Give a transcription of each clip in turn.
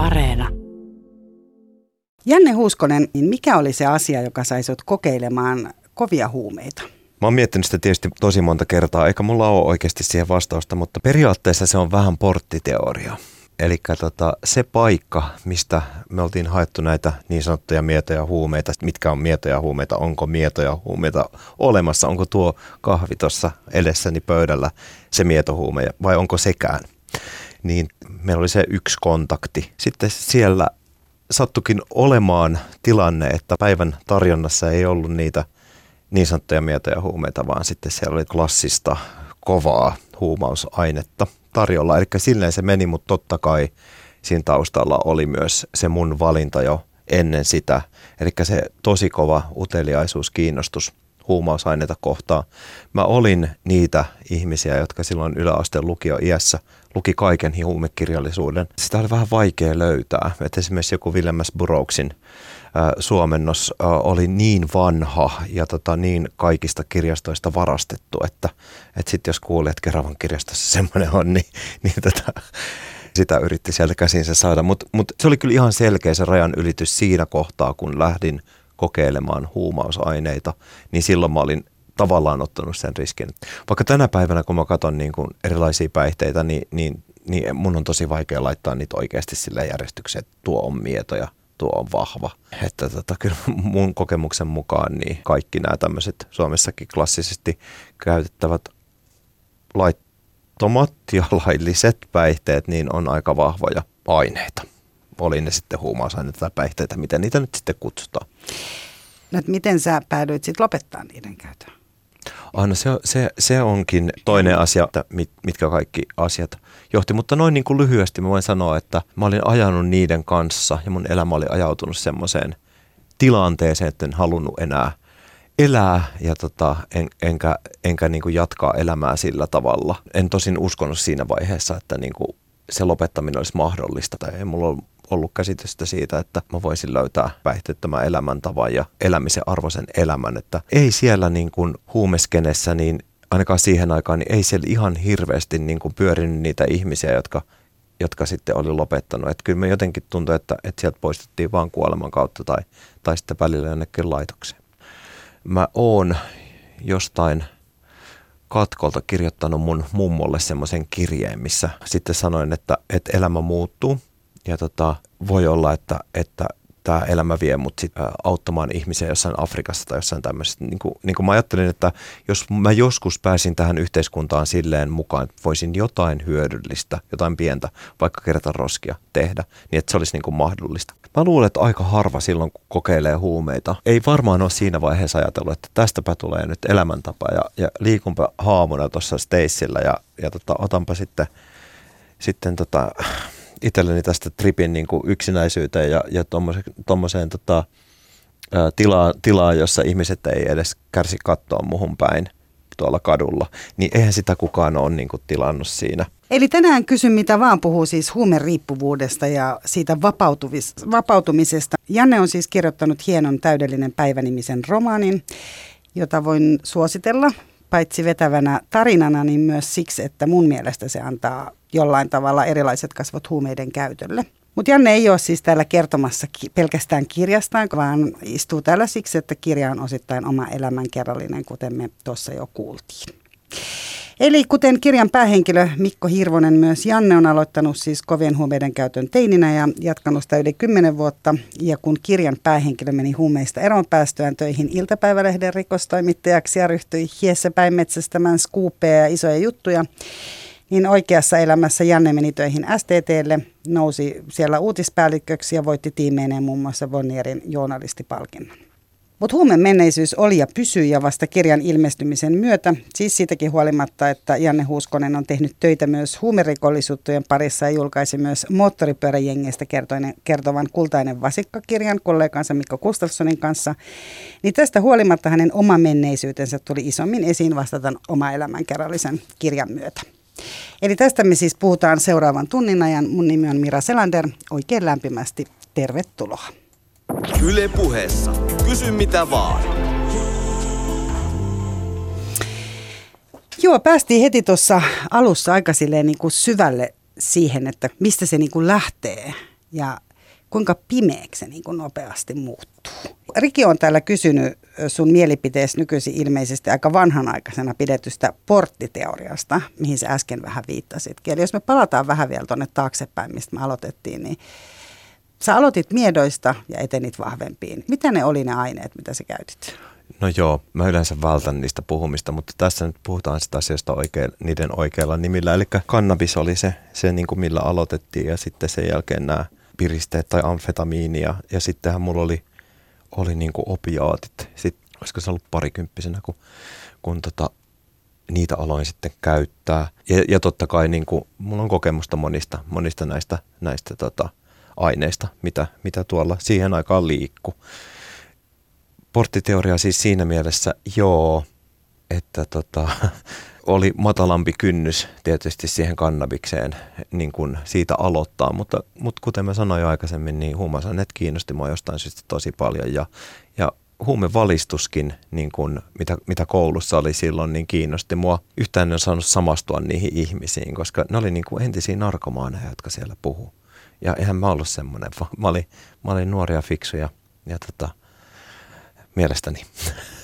Areena. Janne Huuskonen, niin mikä oli se asia, joka sai sinut kokeilemaan kovia huumeita? Mä oon miettinyt sitä tietysti tosi monta kertaa, eikä mulla ole oikeasti siihen vastausta, mutta periaatteessa se on vähän porttiteoria. Eli tota, se paikka, mistä me oltiin haettu näitä niin sanottuja mietoja huumeita, mitkä on mietoja huumeita, onko mietoja huumeita olemassa, onko tuo kahvi tuossa edessäni pöydällä se mietohuume vai onko sekään, niin meillä oli se yksi kontakti. Sitten siellä sattukin olemaan tilanne, että päivän tarjonnassa ei ollut niitä niin sanottuja mietoja huumeita, vaan sitten siellä oli klassista kovaa huumausainetta tarjolla. Eli silleen se meni, mutta totta kai siinä taustalla oli myös se mun valinta jo ennen sitä. Eli se tosi kova uteliaisuus, kiinnostus huumausaineita kohtaan. Mä olin niitä ihmisiä, jotka silloin yläasteen lukio iässä luki kaiken huumekirjallisuuden. Sitä oli vähän vaikea löytää. Et esimerkiksi joku Wilhelmus Burroughsin äh, suomennos oli niin vanha ja tota, niin kaikista kirjastoista varastettu, että et sitten jos kuulee, että Keravan kirjastossa semmoinen on, niin, niin tota, sitä yritti sieltä käsinsä saada. Mutta mut se oli kyllä ihan selkeä se rajan ylitys siinä kohtaa, kun lähdin kokeilemaan huumausaineita, niin silloin mä olin tavallaan ottanut sen riskin. Vaikka tänä päivänä, kun mä katson niin kuin erilaisia päihteitä, niin, niin, niin mun on tosi vaikea laittaa niitä oikeasti sille järjestykseen, että tuo on mieto ja tuo on vahva. Että tota, kyllä mun kokemuksen mukaan niin kaikki nämä tämmöiset Suomessakin klassisesti käytettävät laittomat ja lailliset päihteet, niin on aika vahvoja aineita. Oli ne sitten huumausaineita tai päihteitä, miten niitä nyt sitten kutsutaan. No, miten sä päädyit sitten lopettaa niiden käytön? No se, se, se onkin toinen asia, että mit, mitkä kaikki asiat johti. Mutta noin niin kuin lyhyesti mä voin sanoa, että mä olin ajanut niiden kanssa ja mun elämä oli ajautunut semmoiseen tilanteeseen, että en halunnut enää elää ja tota, en, enkä, enkä niin kuin jatkaa elämää sillä tavalla. En tosin uskonut siinä vaiheessa, että niin kuin se lopettaminen olisi mahdollista. Tai ei mulla ollut käsitystä siitä, että mä voisin löytää päihteettömän elämäntavan ja elämisen arvoisen elämän. Että ei siellä niin kuin huumeskenessä, niin ainakaan siihen aikaan, niin ei siellä ihan hirveästi niin kuin pyörinyt niitä ihmisiä, jotka, jotka sitten oli lopettanut. Että kyllä me jotenkin tuntui, että, että sieltä poistettiin vaan kuoleman kautta tai, tai sitten välillä jonnekin laitokseen. Mä oon jostain katkolta kirjoittanut mun mummolle semmoisen kirjeen, missä sitten sanoin, että, että elämä muuttuu ja tota, voi olla, että, että tämä elämä vie mut sit, ä, auttamaan ihmisiä jossain Afrikassa tai jossain tämmöisessä. Niin kuin, niin kuin mä ajattelin, että jos mä joskus pääsin tähän yhteiskuntaan silleen mukaan, että voisin jotain hyödyllistä, jotain pientä, vaikka kerätä roskia tehdä, niin että se olisi niin kuin mahdollista. Mä luulen, että aika harva silloin, kun kokeilee huumeita, ei varmaan ole siinä vaiheessa ajatellut, että tästäpä tulee nyt elämäntapa ja, ja liikunpa haamuna tuossa Stacella ja, ja tota, otanpa sitten, sitten tota, itselleni tästä tripin niin kuin yksinäisyyteen ja, ja tuommoiseen tota, tilaa, tilaa, jossa ihmiset ei edes kärsi katsoa muhun päin tuolla kadulla, niin eihän sitä kukaan ole niin kuin tilannut siinä. Eli tänään kysyn mitä vaan puhuu siis huumeriippuvuudesta ja siitä vapautumisesta. Janne on siis kirjoittanut hienon täydellinen päivänimisen romaanin, jota voin suositella paitsi vetävänä tarinana, niin myös siksi, että mun mielestä se antaa jollain tavalla erilaiset kasvot huumeiden käytölle. Mutta Janne ei ole siis täällä kertomassa ki- pelkästään kirjastaan, vaan istuu täällä siksi, että kirja on osittain oma elämänkerrallinen, kuten me tuossa jo kuultiin. Eli kuten kirjan päähenkilö Mikko Hirvonen, myös Janne on aloittanut siis kovien huumeiden käytön teininä ja jatkanut sitä yli 10 vuotta. Ja kun kirjan päähenkilö meni huumeista eroon päästöään töihin iltapäivälehden rikostoimittajaksi ja ryhtyi hiessä päin metsästämään skuupeja ja isoja juttuja, niin oikeassa elämässä Janne meni töihin STTlle, nousi siellä uutispäälliköksi ja voitti tiimeineen muun muassa Vonnierin journalistipalkinnon. Mutta huumen menneisyys oli ja pysyy ja vasta kirjan ilmestymisen myötä, siis siitäkin huolimatta, että Janne Huuskonen on tehnyt töitä myös huumerikollisuuttujen parissa ja julkaisi myös moottoripyöräjengeistä kertovan Kultainen vasikka-kirjan kollegansa Mikko Gustafssonin kanssa, niin tästä huolimatta hänen oma menneisyytensä tuli isommin esiin vastatan oma elämänkerrallisen kirjan myötä. Eli tästä me siis puhutaan seuraavan tunnin ajan. Mun nimi on Mira Selander. Oikein lämpimästi tervetuloa. Yle puheessa. Kysy mitä vaan. Joo, päästiin heti tuossa alussa aika niin kuin syvälle siihen, että mistä se niin kuin lähtee. ja kuinka pimeäksi se niin kuin nopeasti muuttuu. Riki on täällä kysynyt sun mielipiteessä nykyisin ilmeisesti aika vanhanaikaisena pidetystä porttiteoriasta, mihin sä äsken vähän viittasitkin. Eli jos me palataan vähän vielä tuonne taaksepäin, mistä me aloitettiin, niin sä aloitit miedoista ja etenit vahvempiin. Mitä ne oli ne aineet, mitä sä käytit? No joo, mä yleensä vältän niistä puhumista, mutta tässä nyt puhutaan sitä asiasta oikein, niiden oikeilla nimillä. Eli kannabis oli se, se niin kuin millä aloitettiin ja sitten sen jälkeen nämä piristeet tai amfetamiinia. Ja sittenhän mulla oli, oli niin kuin opiaatit. Sitten olisiko se ollut parikymppisenä, kun, kun tota, niitä aloin sitten käyttää. Ja, ja totta kai niin kuin, mulla on kokemusta monista, monista näistä, näistä tota, aineista, mitä, mitä tuolla siihen aikaan liikkuu porttiteoria siis siinä mielessä, joo, että tota, oli matalampi kynnys tietysti siihen kannabikseen niin kuin siitä aloittaa, mutta, mutta kuten mä sanoin jo aikaisemmin, niin huumausaineet kiinnosti mua jostain syystä tosi paljon ja, ja huumevalistuskin, niin kuin, mitä, mitä koulussa oli silloin, niin kiinnosti mua. Yhtään en saanut samastua niihin ihmisiin, koska ne oli niin kuin entisiä narkomaaneja, jotka siellä puhuu. Ja eihän mä ollut semmoinen, mä olin, mä olin nuoria fiksuja ja tota, mielestäni.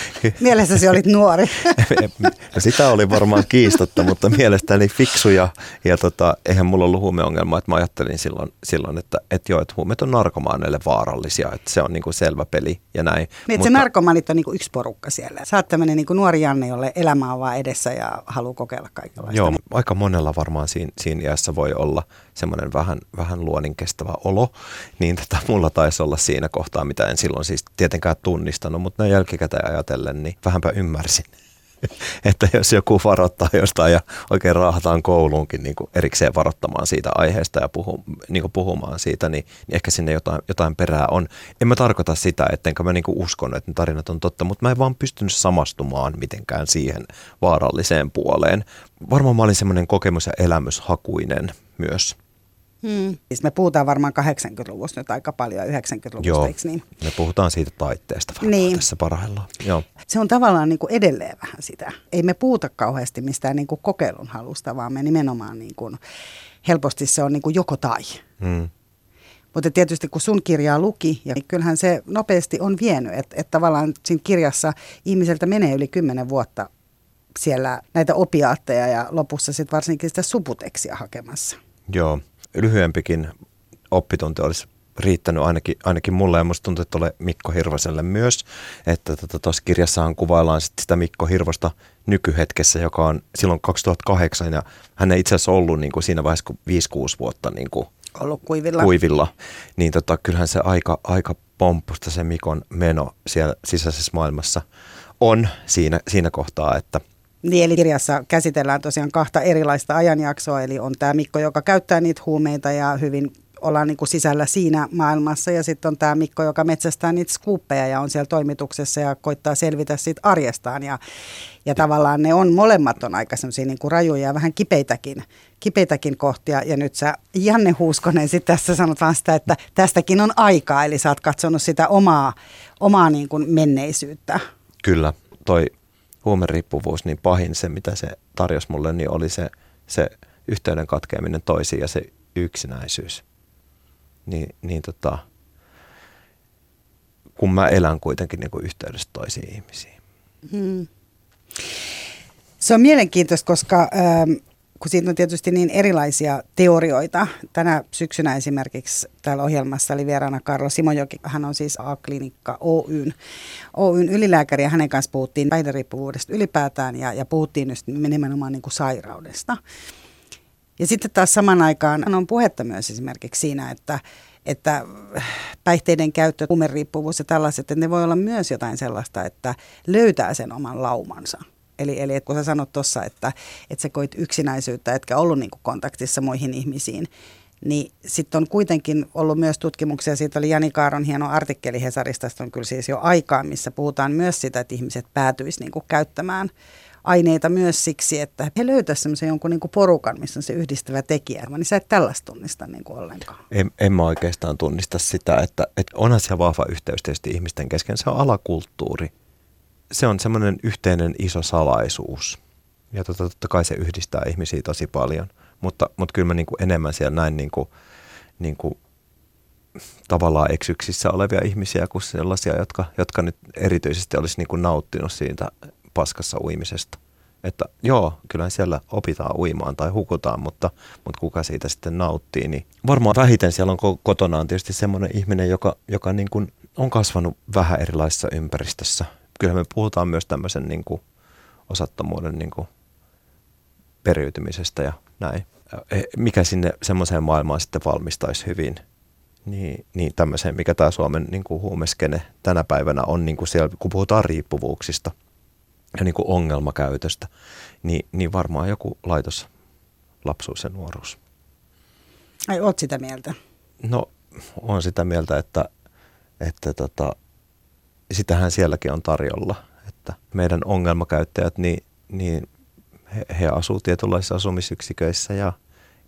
Mielestäsi olit nuori. no sitä oli varmaan kiistatta, mutta mielestäni fiksu ja, ja tota, eihän mulla ollut huumeongelma, että mä ajattelin silloin, silloin että, että joo, että huumeet on narkomaaneille vaarallisia, että se on niin kuin selvä peli ja näin. Niin, mutta, se narkomaanit on niin kuin yksi porukka siellä. Sä oot tämmöinen niin kuin nuori Janne, jolle elämä on vaan edessä ja haluaa kokeilla kaikenlaista. Joo, aika monella varmaan siinä, siinä iässä voi olla semmoinen vähän, vähän luonin kestävä olo, niin tota, mulla taisi olla siinä kohtaa, mitä en silloin siis tietenkään tunnistanut, mutta näin jälkikäteen ajatellen, niin vähänpä ymmärsin. että jos joku varoittaa jostain ja oikein raahataan kouluunkin niin kuin erikseen varoittamaan siitä aiheesta ja puhu, niin kuin puhumaan siitä, niin, niin ehkä sinne jotain, jotain perää on. En mä tarkoita sitä, ettenkö mä niin kuin uskon, että ne tarinat on totta, mutta mä en vaan pystynyt samastumaan mitenkään siihen vaaralliseen puoleen. Varmaan mä olin semmoinen kokemus- ja elämyshakuinen myös. Hmm. Siis me puhutaan varmaan 80-luvusta nyt aika paljon, 90-luvusta, Joo, eikö niin? me puhutaan siitä taitteesta varmaan niin. tässä parhaillaan. Joo. Se on tavallaan niin kuin edelleen vähän sitä. Ei me puhuta kauheasti mistään niin kuin kokeilun halusta, vaan me nimenomaan niin kuin, helposti se on niin kuin joko tai. Hmm. Mutta tietysti kun sun kirjaa luki, ja niin kyllähän se nopeasti on vienyt, että et tavallaan siinä kirjassa ihmiseltä menee yli kymmenen vuotta siellä näitä opiaatteja ja lopussa sitten varsinkin sitä suputeksia hakemassa. Joo, lyhyempikin oppitunti olisi riittänyt ainakin, ainakin mulle ja musta tuntuu, että ole Mikko Hirvaselle myös. Että tuossa tota, kirjassahan kuvaillaan sit sitä Mikko Hirvosta nykyhetkessä, joka on silloin 2008 ja hän ei itse asiassa ollut niin kuin siinä vaiheessa, kun 5-6 vuotta niin kuin ollut kuivilla. kuivilla. Niin tota, kyllähän se aika, aika pomppusta se Mikon meno siellä sisäisessä maailmassa on siinä, siinä kohtaa, että – niin, eli kirjassa käsitellään tosiaan kahta erilaista ajanjaksoa, eli on tämä Mikko, joka käyttää niitä huumeita ja hyvin ollaan niin kuin sisällä siinä maailmassa ja sitten on tämä Mikko, joka metsästää niitä skuuppeja ja on siellä toimituksessa ja koittaa selvitä siitä arjestaan ja, ja tavallaan ne on molemmat on aika semmoisia niin rajuja ja vähän kipeitäkin, kipeitäkin kohtia ja nyt sä Janne Huuskonen sitten tässä sanot vaan sitä, että tästäkin on aikaa eli sä oot katsonut sitä omaa, omaa niin kuin menneisyyttä. Kyllä, toi huumeriippuvuus, niin pahin se, mitä se tarjosi mulle, niin oli se, se yhteyden katkeaminen toisiin ja se yksinäisyys. Niin, niin tota, kun mä elän kuitenkin niin kuin yhteydessä toisiin ihmisiin. Hmm. Se on mielenkiintoista, koska ähm, kun siitä on tietysti niin erilaisia teorioita. Tänä syksynä esimerkiksi täällä ohjelmassa oli vieraana Karlo Simojoki. Hän on siis A-klinikka Oyn, Oyn ylilääkäri ja hänen kanssa puhuttiin päihderiippuvuudesta ylipäätään ja, ja puhuttiin just nimenomaan niin kuin sairaudesta. Ja sitten taas saman aikaan on puhetta myös esimerkiksi siinä, että, että päihteiden käyttö, huumeriippuvuus ja tällaiset, että ne voi olla myös jotain sellaista, että löytää sen oman laumansa – Eli, eli kun sä sanot tuossa, että, että sä koit yksinäisyyttä, etkä ollut niin kuin kontaktissa muihin ihmisiin, niin sitten on kuitenkin ollut myös tutkimuksia, siitä oli Jani Kaaron hieno artikkeli Hesarista, on kyllä siis jo aikaa, missä puhutaan myös sitä, että ihmiset päätyisivät niin käyttämään aineita myös siksi, että he löytäisivät semmoisen jonkun niin kuin porukan, missä on se yhdistävä tekijä, niin sä et tällaista tunnista niin kuin ollenkaan. En, en mä oikeastaan tunnista sitä, että, että onhan se vahva yhteys tietysti ihmisten kesken, se on alakulttuuri se on semmoinen yhteinen iso salaisuus. Ja tota, totta kai se yhdistää ihmisiä tosi paljon. Mutta, mutta kyllä mä niin kuin enemmän siellä näin niin kuin, niin kuin tavallaan eksyksissä olevia ihmisiä kuin sellaisia, jotka, jotka nyt erityisesti olisi niin kuin nauttinut siitä paskassa uimisesta. Että joo, kyllä siellä opitaan uimaan tai hukutaan, mutta, mutta kuka siitä sitten nauttii, niin varmaan vähiten siellä on kotona on tietysti semmoinen ihminen, joka, joka niin kuin on kasvanut vähän erilaisessa ympäristössä. Kyllä me puhutaan myös tämmöisen niin kuin osattomuuden niin kuin periytymisestä ja näin. Mikä sinne semmoiseen maailmaan sitten valmistaisi hyvin, niin, niin tämmöiseen, mikä tämä Suomen niin kuin huumeskene tänä päivänä on, niin kuin siellä, kun puhutaan riippuvuuksista ja niin kuin ongelmakäytöstä, niin, niin varmaan joku laitos lapsuus ja nuoruus. Ai, oot sitä mieltä? No, on sitä mieltä, että, että tota, sitähän sielläkin on tarjolla. Että meidän ongelmakäyttäjät, niin, niin he, he asuu tietynlaisissa asumisyksiköissä ja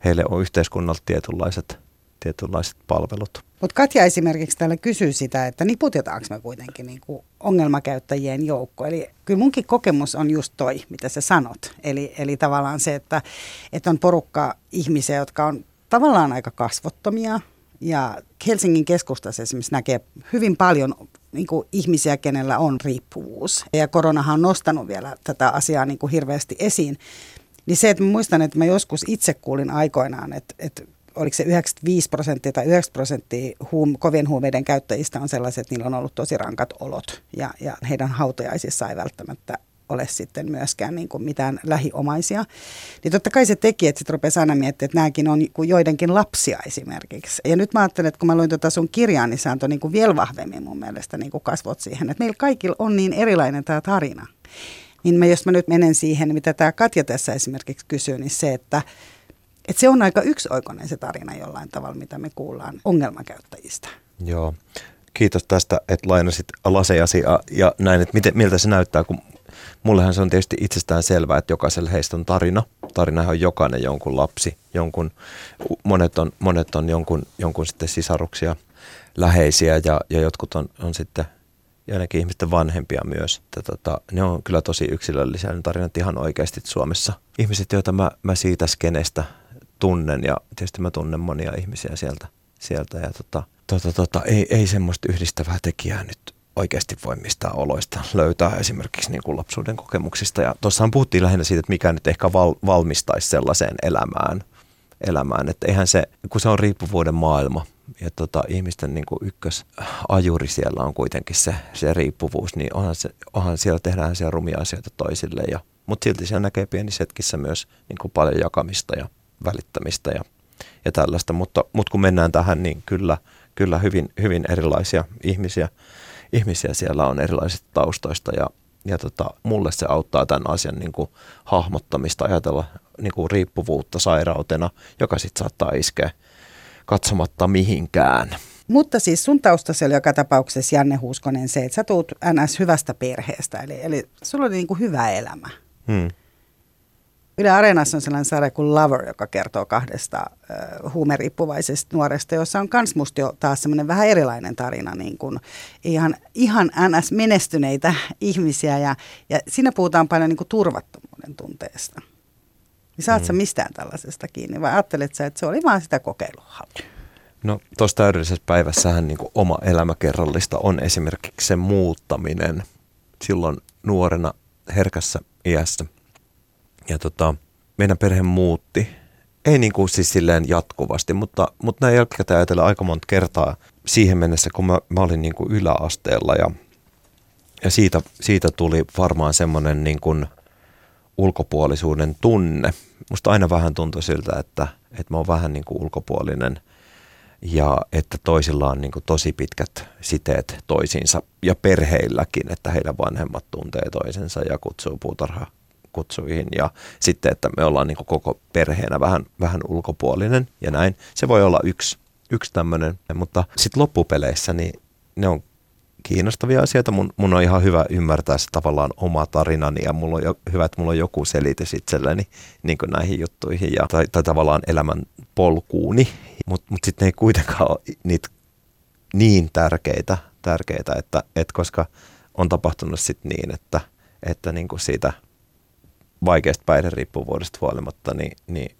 heille on yhteiskunnalta tietynlaiset, tietynlaiset palvelut. Mutta Katja esimerkiksi täällä kysyy sitä, että niputetaanko me kuitenkin niin kuin ongelmakäyttäjien joukko. Eli kyllä munkin kokemus on just toi, mitä sä sanot. Eli, eli tavallaan se, että, että on porukka ihmisiä, jotka on tavallaan aika kasvottomia. Ja Helsingin keskustassa esimerkiksi näkee hyvin paljon niin kuin ihmisiä, kenellä on riippuvuus. Ja koronahan on nostanut vielä tätä asiaa niin kuin hirveästi esiin. Niin se, että mä muistan, että mä joskus itse kuulin aikoinaan, että, että oliko se 95 prosenttia tai 90 prosenttia huum, kovien huumeiden käyttäjistä on sellaiset, että niillä on ollut tosi rankat olot ja, ja heidän hautajaisissa ei välttämättä ole sitten myöskään niin kuin mitään lähiomaisia. Niin totta kai se teki, että sitten rupesi aina miettimään, että nämäkin on joidenkin lapsia esimerkiksi. Ja nyt mä ajattelen, että kun mä luin tuota sun kirjaa, niin se antoi niin kuin vielä vahvemmin mun mielestä niin kuin kasvot siihen, että meillä kaikilla on niin erilainen tämä tarina. Niin mä, jos mä nyt menen siihen, mitä tämä Katja tässä esimerkiksi kysyy, niin se, että, että se on aika yksioikoinen se tarina jollain tavalla, mitä me kuullaan ongelmakäyttäjistä. Joo. Kiitos tästä, että lainasit lasejasi ja, ja näin, että miten, miltä se näyttää, kun mullehan se on tietysti itsestään selvää, että jokaisella heistä on tarina. Tarina on jokainen jonkun lapsi, jonkun, monet on, monet on jonkun, jonkun sitten sisaruksia, läheisiä ja, ja jotkut on, on sitten joidenkin ihmisten vanhempia myös. Että tota, ne on kyllä tosi yksilöllisiä ne tarinat ihan oikeasti Suomessa. Ihmiset, joita mä, mä siitä skenestä tunnen ja tietysti mä tunnen monia ihmisiä sieltä, sieltä ja tota, tota, tota, ei, ei semmoista yhdistävää tekijää nyt oikeasti voi mistään oloista löytää esimerkiksi niin kuin lapsuuden kokemuksista. Ja tuossahan puhuttiin lähinnä siitä, että mikä nyt ehkä val, valmistaisi sellaiseen elämään, elämään. Että eihän se, kun se on riippuvuuden maailma ja tota, ihmisten niin kuin ykkösajuri siellä on kuitenkin se, se riippuvuus, niin onhan, se, onhan siellä tehdään siellä rumia asioita toisille. Ja, mutta silti siellä näkee pienissä hetkissä myös niin kuin paljon jakamista ja välittämistä ja, ja tällaista. Mutta, mutta kun mennään tähän, niin kyllä, kyllä hyvin, hyvin erilaisia ihmisiä ihmisiä siellä on erilaisista taustoista ja, ja tota, mulle se auttaa tämän asian niin kuin hahmottamista, ajatella niin kuin riippuvuutta sairautena, joka sitten saattaa iskeä katsomatta mihinkään. Mutta siis sun taustasi oli joka tapauksessa, Janne Huuskonen, se, että sä tuut NS hyvästä perheestä, eli, eli sulla oli niin kuin hyvä elämä. Hmm. Yle Areenassa on sellainen sarja kuin Lover, joka kertoo kahdesta äh, huumeriippuvaisesta nuoresta, jossa on myös musta jo taas semmoinen vähän erilainen tarina, niin kuin ihan, ihan NS-menestyneitä ihmisiä. Ja, ja siinä puhutaan paljon niin kuin turvattomuuden tunteesta. Niin saat mm. sä mistään tällaisesta kiinni vai ajattelet sä, että se oli vaan sitä kokeilua? No tuossa täydellisessä päivässähän niin oma elämäkerrallista on esimerkiksi se muuttaminen silloin nuorena herkässä iässä ja tota, meidän perhe muutti. Ei niin kuin siis silleen jatkuvasti, mutta, mutta näin jälkikäteen ajatella aika monta kertaa siihen mennessä, kun mä, mä olin niin kuin yläasteella ja, ja siitä, siitä tuli varmaan semmoinen niin kuin ulkopuolisuuden tunne. Musta aina vähän tuntui siltä, että, että mä oon vähän niin kuin ulkopuolinen ja että toisilla on niin kuin tosi pitkät siteet toisiinsa ja perheilläkin, että heidän vanhemmat tuntee toisensa ja kutsuu puutarha kutsuihin ja sitten, että me ollaan niin koko perheenä vähän, vähän ulkopuolinen ja näin. Se voi olla yksi, yksi tämmöinen, mutta sitten loppupeleissä niin ne on kiinnostavia asioita. Mun, mun on ihan hyvä ymmärtää se tavallaan oma tarinani ja mulla on jo, hyvä, että mulla on joku selitys itselleni niin näihin juttuihin ja, tai, tai tavallaan elämän polkuuni, mutta mut sitten ne ei kuitenkaan ole niitä niin tärkeitä, tärkeitä että, että koska on tapahtunut sitten niin, että, että niin kuin siitä vaikeasta päihderiippuvuudesta huolimatta, niin, niin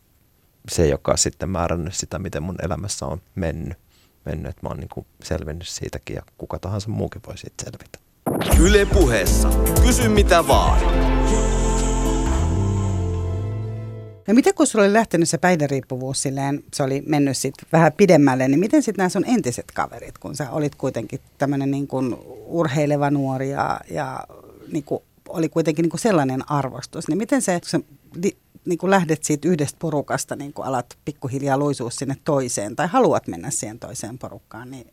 se ei olekaan sitten määrännyt sitä, miten mun elämässä on mennyt. mennyt, että mä oon niin kuin selvinnyt siitäkin ja kuka tahansa muukin voi siitä selvitä. Yle puheessa. Kysy mitä vaan. No miten kun sulla oli lähtenyt se päihderiippuvuus silleen, se oli mennyt sitten vähän pidemmälle, niin miten sitten nämä sun entiset kaverit, kun sä olit kuitenkin tämmöinen niin kuin urheileva nuori ja, ja niin kuin oli kuitenkin niin kuin sellainen arvostus, niin miten se, se niin kuin lähdet siitä yhdestä porukasta, niin kuin alat pikkuhiljaa luisua sinne toiseen tai haluat mennä siihen toiseen porukkaan, niin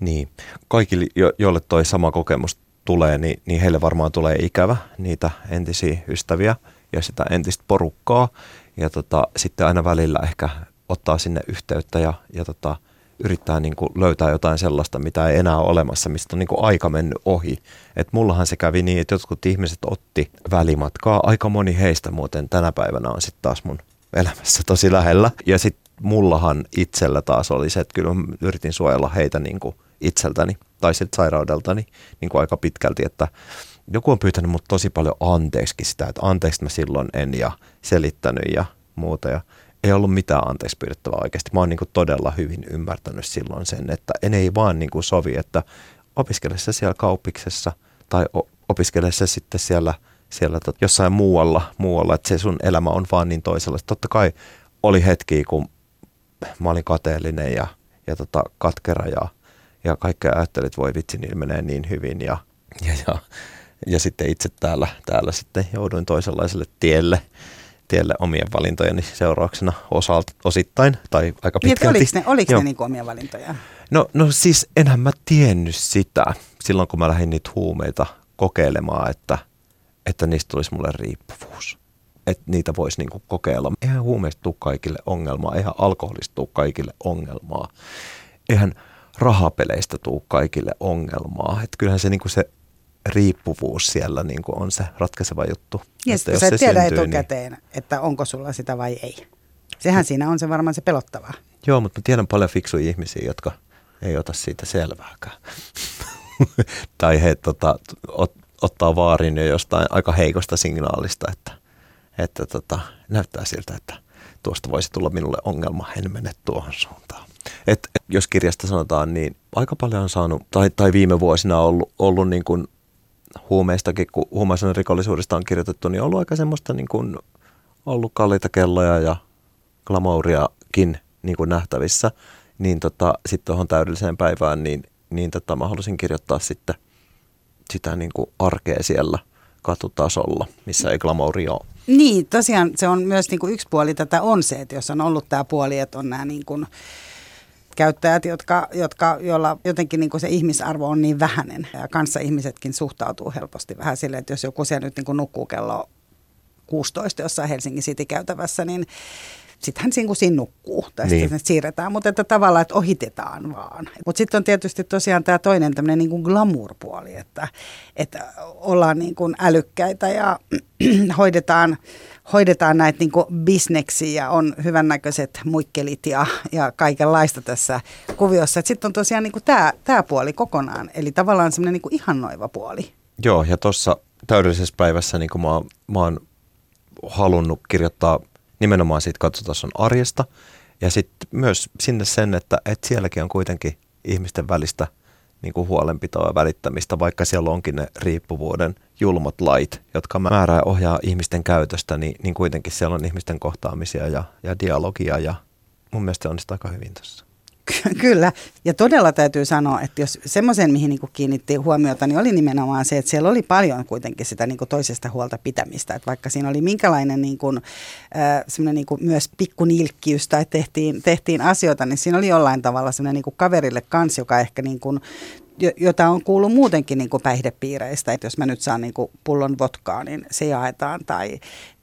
niin, kaikille, jo, joille toi sama kokemus tulee, niin, niin heille varmaan tulee ikävä niitä entisiä ystäviä ja sitä entistä porukkaa. Ja tota, sitten aina välillä ehkä ottaa sinne yhteyttä ja, ja tota, yrittää niin kuin löytää jotain sellaista, mitä ei enää ole olemassa, mistä on niin kuin aika mennyt ohi. Et mullahan se kävi niin, että jotkut ihmiset otti välimatkaa. Aika moni heistä muuten tänä päivänä on sitten taas mun elämässä tosi lähellä. Ja sitten mullahan itsellä taas oli se, että kyllä mä yritin suojella heitä niin kuin itseltäni tai siltä sairaudeltani niin kuin aika pitkälti, että joku on pyytänyt mut tosi paljon anteeksi sitä, että anteeksi mä silloin en ja selittänyt ja muuta ja ei ollut mitään anteeksi pyydettävää oikeasti. Mä oon niin kuin todella hyvin ymmärtänyt silloin sen, että en ei vaan niin kuin sovi, että opiskele se siellä kauppiksessa tai opiskele se sitten siellä, siellä jossain muualla, muualla, että se sun elämä on vaan niin toisella. Totta kai oli hetki, kun mä olin kateellinen ja, ja tota, katkera ja ja kaikkea ajattelin, että voi vitsi, niin menee niin hyvin ja, ja, ja, ja sitten itse täällä, täällä sitten jouduin toisenlaiselle tielle, tielle omien valintojeni seurauksena osalta, osittain tai aika niin, pitkälti. Niin, oliko ne, oliko ne niin omia valintoja? No, no siis enhän mä tiennyt sitä silloin, kun mä lähdin niitä huumeita kokeilemaan, että, että niistä tulisi mulle riippuvuus. Että niitä voisi niinku kokeilla. Eihän huumeista tule kaikille ongelmaa, eihän alkoholista tule kaikille ongelmaa. Eihän rahapeleistä tuu kaikille ongelmaa. Että kyllähän se, niin kuin se riippuvuus siellä niin kuin on se ratkaiseva juttu. Yes, että jos sä et tiedä syntyy, niin- etukäteen, niin... että onko sulla sitä vai ei. Sehän siinä on se varmaan se pelottavaa. Joo, mutta mä tiedän paljon fiksuja ihmisiä, jotka ei ota siitä selvääkään. tai he tota, ot, ottaa vaarin jo jostain aika heikosta signaalista, että, että tota, näyttää siltä, että tuosta voisi tulla minulle ongelma, en mene tuohon suuntaan. Et, et, jos kirjasta sanotaan, niin aika paljon on saanut, tai, tai viime vuosina ollut, ollut niin kuin huumeistakin, kun huumaisen rikollisuudesta on kirjoitettu, niin on ollut aika semmoista niin kuin, ollut kalliita kelloja ja glamouriakin niin kuin nähtävissä. Niin tota, sitten tuohon täydelliseen päivään, niin, niin tota, mä halusin kirjoittaa sitten sitä niin kuin arkea siellä katutasolla, missä ei glamouri ole. Niin, tosiaan se on myös niin kuin yksi puoli tätä on se, että jos on ollut tämä puoli, että on nämä niin kuin käyttäjät, jotka, jotka, joilla jotenkin niin kuin se ihmisarvo on niin vähäinen. Ja kanssa ihmisetkin suhtautuu helposti vähän silleen, että jos joku siellä nyt niin kuin nukkuu kello 16 jossain Helsingin City-käytävässä, niin sitten hän siinä, siinä nukkuu tai niin. sitten siirretään, mutta että tavallaan, että ohitetaan vaan. Mutta sitten on tietysti tosiaan tämä toinen tämmöinen niin kuin glamour-puoli, että, että ollaan niin kuin älykkäitä ja hoidetaan, hoidetaan näitä niin bisneksiä ja on hyvännäköiset muikkelit ja, ja kaikenlaista tässä kuviossa. Sitten on tosiaan niin tämä, tämä puoli kokonaan, eli tavallaan semmoinen niin ihannoiva puoli. Joo, ja tuossa täydellisessä päivässä niin mä, mä oon halunnut kirjoittaa nimenomaan siitä katsotason arjesta. Ja sitten myös sinne sen, että, että sielläkin on kuitenkin ihmisten välistä niin kuin huolenpitoa ja välittämistä, vaikka siellä onkin ne riippuvuuden julmat lait, jotka määrää ja ohjaa ihmisten käytöstä, niin, niin kuitenkin siellä on ihmisten kohtaamisia ja, ja dialogia ja mun mielestä se onnistuu aika hyvin tässä. Kyllä, ja todella täytyy sanoa, että jos semmoisen, mihin niin kiinnitti huomiota, niin oli nimenomaan se, että siellä oli paljon kuitenkin sitä niin toisesta huolta pitämistä. Että vaikka siinä oli minkälainen niin kuin, äh, niin kuin myös pikkunilkkiys tai tehtiin, tehtiin asioita, niin siinä oli jollain tavalla semmoinen niin kaverille kanssa, joka ehkä niin kuin jota on kuullut muutenkin niin kuin päihdepiireistä, että jos mä nyt saan niin kuin pullon votkaa, niin se jaetaan, tai,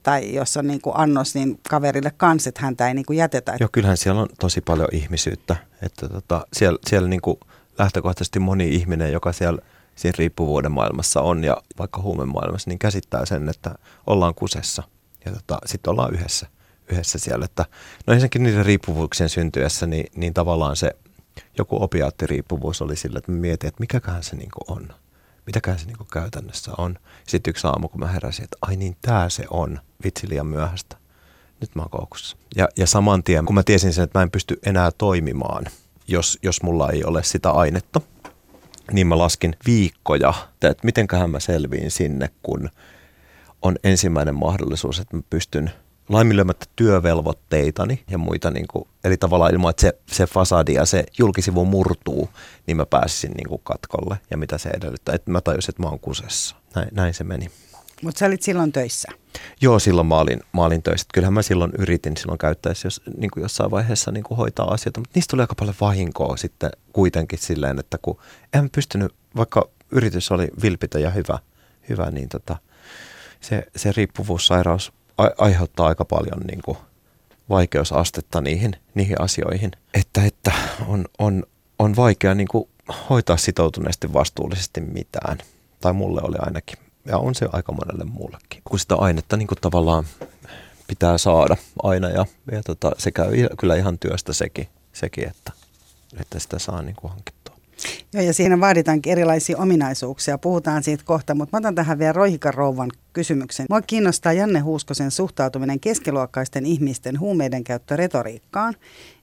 tai jos on niin kuin annos, niin kaverille kanssa, että häntä ei niin kuin jätetä. Joo, kyllähän siellä on tosi paljon ihmisyyttä, että tota, siellä, siellä niin kuin lähtökohtaisesti moni ihminen, joka siellä siinä riippuvuuden maailmassa on ja vaikka huumemaailmassa, niin käsittää sen, että ollaan kusessa ja tota, sitten ollaan yhdessä, yhdessä siellä. Että, no ensinnäkin niiden riippuvuuksien syntyessä, niin, niin tavallaan se joku opiaattiriippuvuus oli sillä, että mietin, että mikäköhän se niin on. Mitäköhän se niin käytännössä on. Sitten yksi aamu, kun mä heräsin, että ai niin, tää se on. Vitsi liian myöhäistä. Nyt mä oon koukussa. Ja, ja saman tien, kun mä tiesin sen, että mä en pysty enää toimimaan jos, jos mulla ei ole sitä ainetta. Niin mä laskin viikkoja, että mitenköhän mä selviin sinne, kun on ensimmäinen mahdollisuus, että mä pystyn laiminlyömättä työvelvoitteitani ja muita, niin kuin, eli tavallaan ilman, että se, se fasadi ja se julkisivu murtuu, niin mä pääsisin niin kuin katkolle ja mitä se edellyttää. Että mä tajusin, että mä oon kusessa. Näin, näin se meni. Mutta sä olit silloin töissä. Joo, silloin mä olin, mä olin töissä. Kyllähän mä silloin yritin silloin käyttäessä jos, niin kuin jossain vaiheessa niin kuin hoitaa asioita, mutta niistä tuli aika paljon vahinkoa sitten kuitenkin silleen, että kun en pystynyt, vaikka yritys oli vilpitä ja hyvä, hyvä niin tota, se, se riippuvuussairaus aiheuttaa aika paljon niin kuin vaikeusastetta niihin, niihin asioihin, että, että on, on, on vaikea niin kuin hoitaa sitoutuneesti vastuullisesti mitään. Tai mulle oli ainakin. Ja on se aika monelle muullekin. Kun sitä ainetta niin kuin tavallaan pitää saada aina ja, ja tota, se käy kyllä ihan työstä sekin, sekin että, että sitä saa niin kuin hankittua. Joo, ja siinä vaaditaankin erilaisia ominaisuuksia. Puhutaan siitä kohta, mutta mä otan tähän vielä Roihikan rouvan kysymyksen. Mua kiinnostaa Janne Huuskosen suhtautuminen keskiluokkaisten ihmisten huumeiden käyttö retoriikkaan.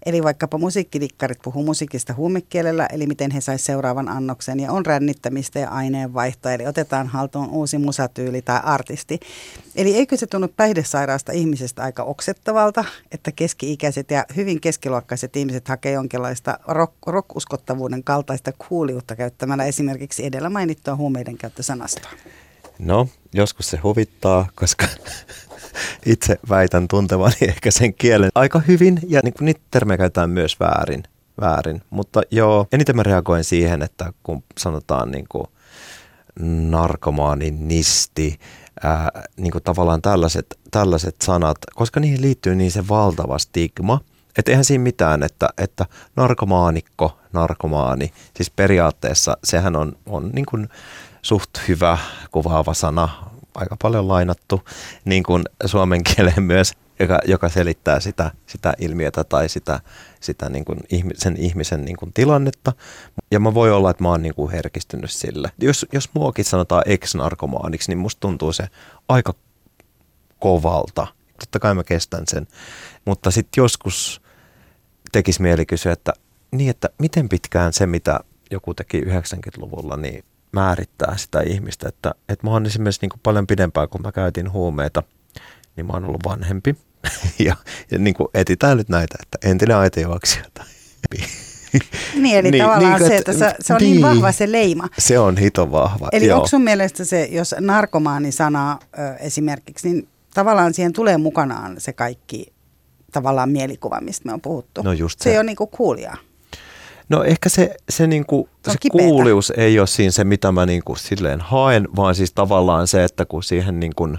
Eli vaikkapa musiikkidikkarit puhuu musiikista huumekielellä, eli miten he saisi seuraavan annoksen, ja on rännittämistä ja aineenvaihtoa, eli otetaan haltuun uusi musatyyli tai artisti. Eli eikö se tunnu päihdesairaasta ihmisestä aika oksettavalta, että keski-ikäiset ja hyvin keskiluokkaiset ihmiset hakee jonkinlaista rock, rock-uskottavuuden kaltaista kuuliutta käyttämällä esimerkiksi edellä mainittua huumeiden käyttösanastoa? No, joskus se huvittaa, koska itse väitän tuntevani ehkä sen kielen aika hyvin ja niin kuin niitä termejä käytetään myös väärin. väärin. Mutta joo, eniten mä reagoin siihen, että kun sanotaan niin kuin narkomaani, nisti, ää, niin kuin tavallaan tällaiset, tällaiset sanat, koska niihin liittyy niin se valtava stigma, että eihän siinä mitään, että, että narkomaanikko, narkomaani, siis periaatteessa sehän on, on niin kuin suht hyvä kuvaava sana, aika paljon lainattu niin kuin suomen kieleen myös, joka, joka selittää sitä, sitä ilmiötä tai sitä, sitä niin kuin sen ihmisen niin kuin tilannetta. Ja mä voi olla, että mä oon niin kuin herkistynyt sille. Jos, jos muakin sanotaan ex-narkomaaniksi, niin musta tuntuu se aika kovalta. Totta kai mä kestän sen. Mutta sitten joskus tekisi mieli kysyä, että niin, että miten pitkään se, mitä joku teki 90-luvulla, niin määrittää sitä ihmistä. Että, että mä oon esimerkiksi niin kuin paljon pidempään, kun mä käytin huumeita, niin mä oon ollut vanhempi. ja, ja niin kuin etitään nyt näitä, että entinen aitejuoksija tai niin, eli niin, tavallaan niin, se, että se, se on niin, niin vahva se leima. Se on hito vahva, Eli joo. onko sun mielestä se, jos narkomaani sana ö, esimerkiksi, niin tavallaan siihen tulee mukanaan se kaikki tavallaan mielikuva, mistä me on puhuttu. No just se. Se ei ole niin kuin kuulijaa. No ehkä se, se, niinku, se, se kuulius ei ole siinä se, mitä mä niinku silleen haen, vaan siis tavallaan se, että kun siihen niin kuin,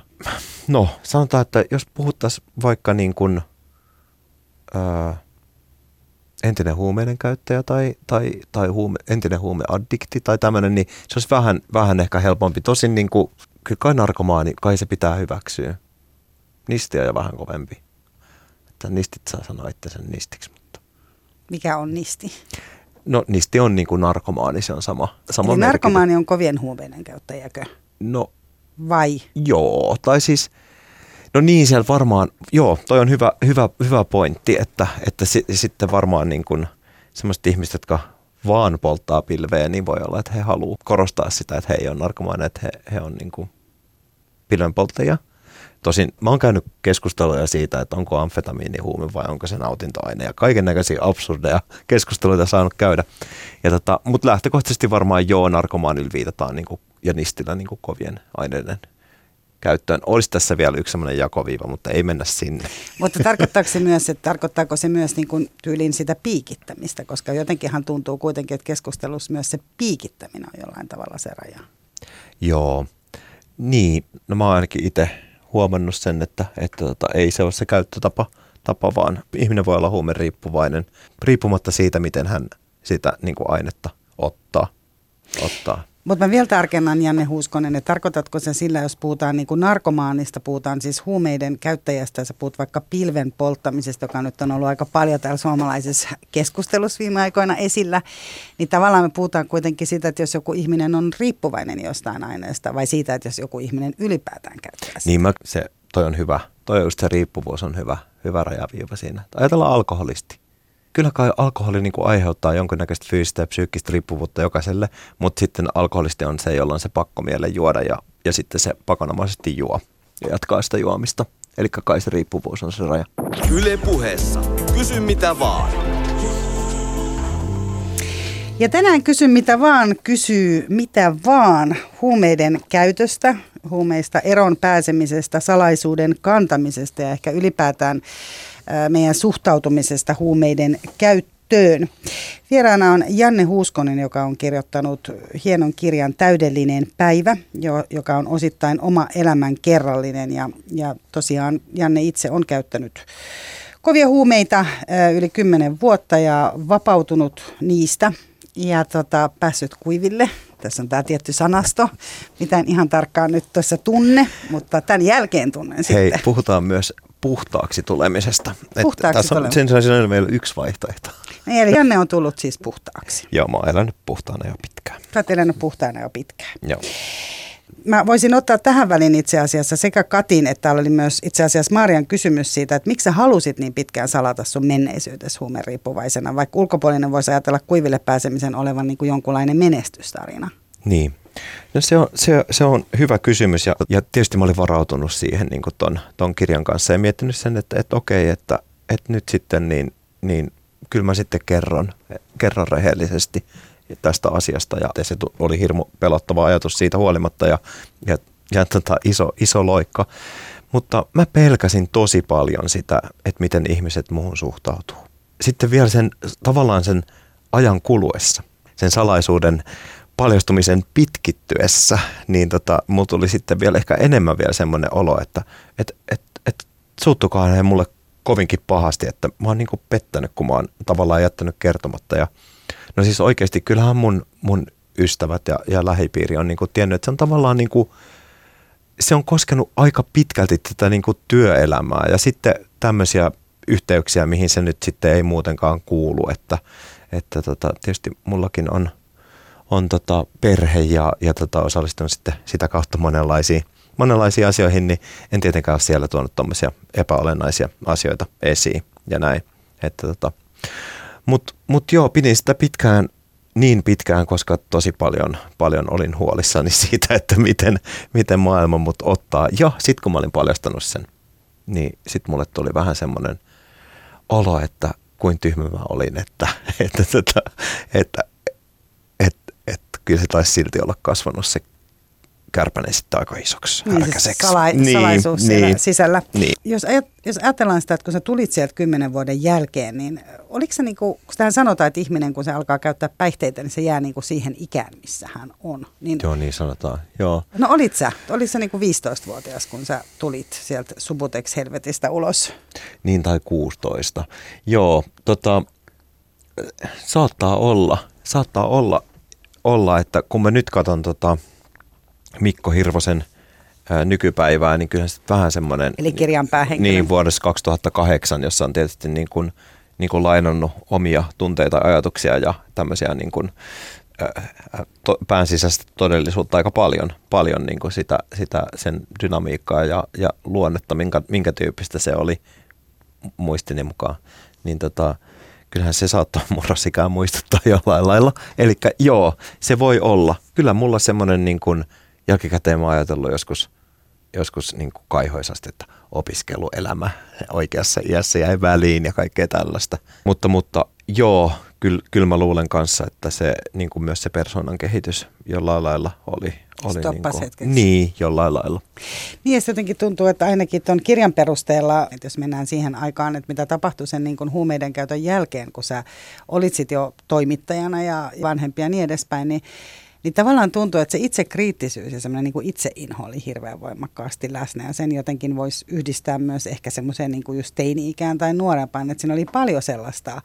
no sanotaan, että jos puhuttaisiin vaikka niin kuin, ää, entinen huumeiden käyttäjä tai, tai, tai huume, entinen huumeaddikti tai tämmöinen, niin se olisi vähän, vähän ehkä helpompi. Tosin niin kuin, kyllä kai narkomaani, kai se pitää hyväksyä. Nistiä ja vähän kovempi. Että nistit saa sanoa sen nistiksi. Mutta. Mikä on nisti? No niistä on niin kuin narkomaani, se on sama, sama Eli narkomaani on kovien huumeiden käyttäjäkö? No. Vai? Joo, tai siis, no niin siellä varmaan, joo, toi on hyvä, hyvä, hyvä pointti, että, että si, sitten varmaan niin kuin semmoiset ihmiset, jotka vaan polttaa pilveä, niin voi olla, että he haluaa korostaa sitä, että he ei ole narkomaani, että he, he on niin kuin pilvenpolttajia. Tosin mä oon käynyt keskusteluja siitä, että onko amfetamiini huume vai onko se nautintoaine ja kaiken näköisiä absurdeja keskusteluita saanut käydä. Ja tota, Mutta lähtökohtaisesti varmaan joo, narkomaanilla viitataan niin kuin, ja nistillä niin kuin kovien aineiden käyttöön. Olisi tässä vielä yksi sellainen jakoviiva, mutta ei mennä sinne. Mutta tarkoittaako se myös, että tarkoittaako se myös niin kuin tyylin sitä piikittämistä, koska jotenkinhan tuntuu kuitenkin, että keskustelussa myös se piikittäminen on jollain tavalla se raja. Joo, niin. No mä oon ainakin itse huomannut sen, että, että tota, ei se ole se käyttötapa, tapa, vaan ihminen voi olla huumeriippuvainen riippumatta siitä, miten hän sitä niin kuin ainetta ottaa. ottaa. Mutta mä vielä tarkennan, Janne Huuskonen, että tarkoitatko se sillä, jos puhutaan niin kuin narkomaanista, puhutaan siis huumeiden käyttäjästä, sä puhut vaikka pilven polttamisesta, joka nyt on ollut aika paljon täällä suomalaisessa keskustelussa viime aikoina esillä, niin tavallaan me puhutaan kuitenkin siitä, että jos joku ihminen on riippuvainen jostain aineesta, vai siitä, että jos joku ihminen ylipäätään käyttää sitä. Niin mä, se, toi on hyvä. Toi just se riippuvuus on hyvä, hyvä rajaviiva siinä. Ajatellaan alkoholisti. Kyllä kai alkoholi niin kuin aiheuttaa jonkinnäköistä fyysistä ja psyykkistä riippuvuutta jokaiselle, mutta sitten alkoholisti on se, jolla on se pakko mieleen juoda ja, ja sitten se pakonomaisesti juo ja jatkaa sitä juomista. Eli kai se riippuvuus on se raja. Yle puheessa. Kysy mitä vaan. Ja tänään kysyn mitä vaan, kysyy mitä vaan huumeiden käytöstä, huumeista eron pääsemisestä, salaisuuden kantamisesta ja ehkä ylipäätään meidän suhtautumisesta huumeiden käyttöön. Vieraana on Janne Huuskonen, joka on kirjoittanut hienon kirjan Täydellinen päivä, joka on osittain oma elämän kerrallinen. Ja, ja tosiaan Janne itse on käyttänyt kovia huumeita yli kymmenen vuotta ja vapautunut niistä ja tota, päässyt kuiville. Tässä on tämä tietty sanasto, mitä en ihan tarkkaan nyt tuossa tunne, mutta tämän jälkeen tunnen Hei, sitten. puhutaan myös puhtaaksi tulemisesta. Puhtaaksi tässä on, sen on meillä yksi vaihtoehto. Niin, eli Janne on tullut siis puhtaaksi. Joo, mä oon elänyt puhtaana jo pitkään. Sä oot elänyt puhtaana jo pitkään. Joo. Mä voisin ottaa tähän väliin itse asiassa sekä Katin että täällä oli myös itse asiassa Marian kysymys siitä, että miksi sä halusit niin pitkään salata sun menneisyytesi huumeriippuvaisena, vaikka ulkopuolinen voisi ajatella kuiville pääsemisen olevan niin kuin jonkunlainen menestystarina. Niin. No se on, se, se on hyvä kysymys ja, ja tietysti mä olin varautunut siihen niin ton, ton kirjan kanssa ja miettinyt sen, että, että okei, että, että nyt sitten niin, niin kyllä mä sitten kerron, kerron rehellisesti tästä asiasta ja se oli hirmu pelottava ajatus siitä huolimatta ja, ja, ja tota, iso, iso loikka. Mutta mä pelkäsin tosi paljon sitä, että miten ihmiset muuhun suhtautuu. Sitten vielä sen tavallaan sen ajan kuluessa, sen salaisuuden paljastumisen pitkittyessä, niin tota, mulla tuli sitten vielä ehkä enemmän vielä semmoinen olo, että et, et, et, suuttukaan he mulle kovinkin pahasti, että mä oon niinku pettänyt, kun mä oon tavallaan jättänyt kertomatta. Ja, no siis oikeasti kyllähän mun, mun ystävät ja, ja lähipiiri on niinku tiennyt, että se on tavallaan niinku, se on koskenut aika pitkälti tätä niinku työelämää ja sitten tämmöisiä yhteyksiä, mihin se nyt sitten ei muutenkaan kuulu, että, että tota, tietysti mullakin on – on tota perhe ja, ja tota osallistunut sitten sitä kautta monenlaisiin, monenlaisiin asioihin, niin en tietenkään ole siellä tuonut tuommoisia epäolennaisia asioita esiin ja näin. Että tota, Mutta mut joo, pidin sitä pitkään, niin pitkään, koska tosi paljon, paljon olin huolissani siitä, että miten, miten maailma mut ottaa. Ja sitten kun mä olin paljastanut sen, niin sitten mulle tuli vähän semmoinen olo, että kuin tyhmä mä olin, että, että, että, että kyllä se taisi silti olla kasvanut se kärpänen sitten aika isoksi, niin, siis kala- niin, salaisuus niin, siellä sisällä. Niin. Jos, ajat, jos ajatellaan sitä, että kun sä tulit sieltä kymmenen vuoden jälkeen, niin oliko se niin kuin, kun tähän sanotaan, että ihminen kun se alkaa käyttää päihteitä, niin se jää niin kuin siihen ikään, missä hän on. Niin, Joo, niin sanotaan. Joo. No olit sä, olit sä niin kuin 15-vuotias, kun sä tulit sieltä Subutex-helvetistä ulos? Niin, tai 16. Joo, tota, saattaa olla, saattaa olla olla, että kun mä nyt katson tota Mikko Hirvosen ää, nykypäivää, niin kyllä se vähän semmoinen... Eli kirjan päähenkilö. Niin, vuodessa 2008, jossa on tietysti niin kuin, niin kuin lainannut omia tunteita, ajatuksia ja tämmöisiä niin kuin, to, pään sisäistä todellisuutta aika paljon, paljon niin kuin sitä, sitä, sen dynamiikkaa ja, ja luonnetta, minkä, minkä tyyppistä se oli muistini mukaan. Niin tota, kyllähän se saattaa murrosikään muistuttaa jollain lailla. Eli joo, se voi olla. Kyllä mulla semmoinen niin kuin jälkikäteen mä ajatellut joskus, joskus niin kuin kaihoisasti, että opiskeluelämä oikeassa iässä jäi väliin ja kaikkea tällaista. Mutta, mutta joo, kyllä, kyllä mä luulen kanssa, että se niin kuin myös se persoonan kehitys jollain lailla oli, oli niin, kuin, niin, jollain lailla. Niin ja jotenkin tuntuu, että ainakin tuon kirjan perusteella, että jos mennään siihen aikaan, että mitä tapahtui sen niin kuin huumeiden käytön jälkeen, kun sä olit sit jo toimittajana ja vanhempia ja niin edespäin, niin niin tavallaan tuntuu, että se itse kriittisyys ja semmoinen niin itseinho oli hirveän voimakkaasti läsnä. Ja sen jotenkin voisi yhdistää myös ehkä semmoiseen niin kuin just teini-ikään tai nuorempaan. Että siinä oli paljon sellaista,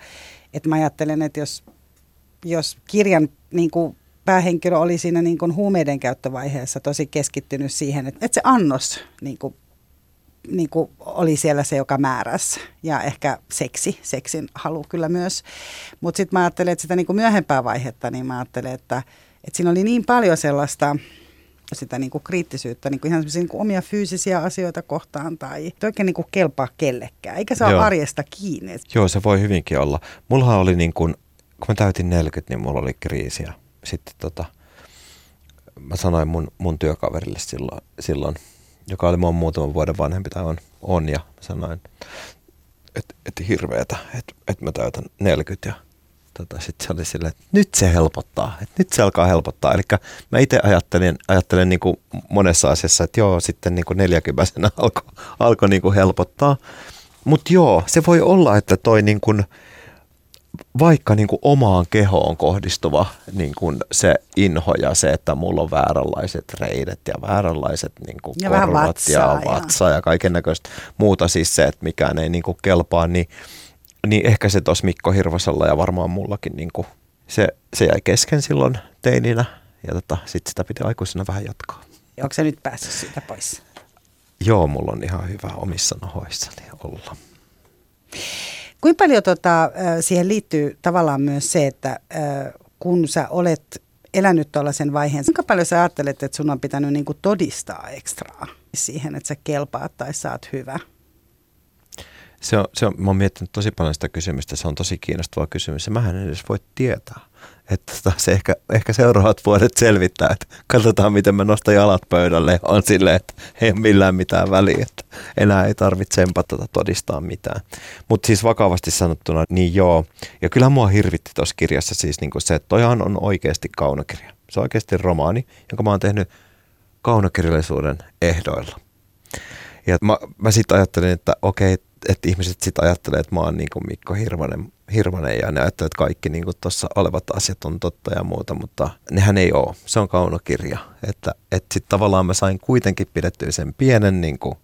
että mä ajattelen, että jos, jos kirjan niin kuin päähenkilö oli siinä niin kuin huumeiden käyttövaiheessa tosi keskittynyt siihen, että, että se annos niin kuin, niin kuin oli siellä se, joka määräsi. Ja ehkä seksi, seksin halu kyllä myös. Mutta sitten mä ajattelen, että sitä niin kuin myöhempää vaihetta, niin mä ajattelen, että, että siinä oli niin paljon sellaista sitä niin kuin kriittisyyttä niin kuin ihan niin kuin omia fyysisiä asioita kohtaan tai ei oikein niin kuin kelpaa kellekään, eikä saa Joo. arjesta kiinni. Joo, se voi hyvinkin olla. Mullahan oli niin kuin, kun mä täytin 40, niin mulla oli kriisiä. Sitten tota, mä sanoin mun, mun työkaverille silloin, silloin, joka oli mun muutaman vuoden vanhempi tai on, on ja mä sanoin, että et hirveetä, että et mä täytän 40 ja tota, sitten se oli silleen, että nyt se helpottaa, että nyt se alkaa helpottaa. Eli mä itse ajattelin, ajattelen niin kuin monessa asiassa, että joo, sitten niin kuin 40 alkoi alko niin kuin helpottaa. Mutta joo, se voi olla, että toi niin kuin, vaikka niin kuin omaan kehoon kohdistuva niin kuin se inho ja se, että mulla on vääränlaiset reidet ja vääränlaiset niin kuin Ja korvat vatsaa ja ja- vatsa ja kaiken näköistä muuta, siis se, että mikään ei niin kuin kelpaa, niin, niin ehkä se tuossa Mikko Hirvasella ja varmaan mullakin niin kuin se, se jäi kesken silloin teininä ja tota, sitten sitä piti aikuisena vähän jatkaa. Onko se nyt päässyt siitä pois? Joo, mulla on ihan hyvä omissa nahoissani olla. Kuinka paljon tota, siihen liittyy tavallaan myös se, että kun sä olet elänyt tuollaisen vaiheen, kuinka paljon sä ajattelet, että sun on pitänyt niinku todistaa ekstraa siihen, että sä kelpaat tai sä oot hyvä? Se on, se on, mä oon miettinyt tosi paljon sitä kysymystä, se on tosi kiinnostava kysymys ja mähän en edes voi tietää. Että tota, se ehkä, ehkä seuraavat vuodet selvittää, että katsotaan miten mä nostan jalat pöydälle on silleen, että ei ole millään mitään väliä, että enää ei tarvitse sempata todistaa mitään. Mutta siis vakavasti sanottuna, niin joo. Ja kyllä mua hirvitti tuossa kirjassa siis niinku se, että toihan on oikeasti kaunokirja. Se on oikeasti romaani, jonka mä oon tehnyt kaunokirjallisuuden ehdoilla. Ja mä, mä sitten ajattelin, että okei, että ihmiset sitten ajattelee, että mä oon niin kuin Mikko Hirvonen, Hirvonen ja ne ajattelee, että kaikki niin tuossa olevat asiat on totta ja muuta, mutta nehän ei ole. Se on kaunokirja. Että et sitten tavallaan mä sain kuitenkin pidettyä sen pienen niin kuin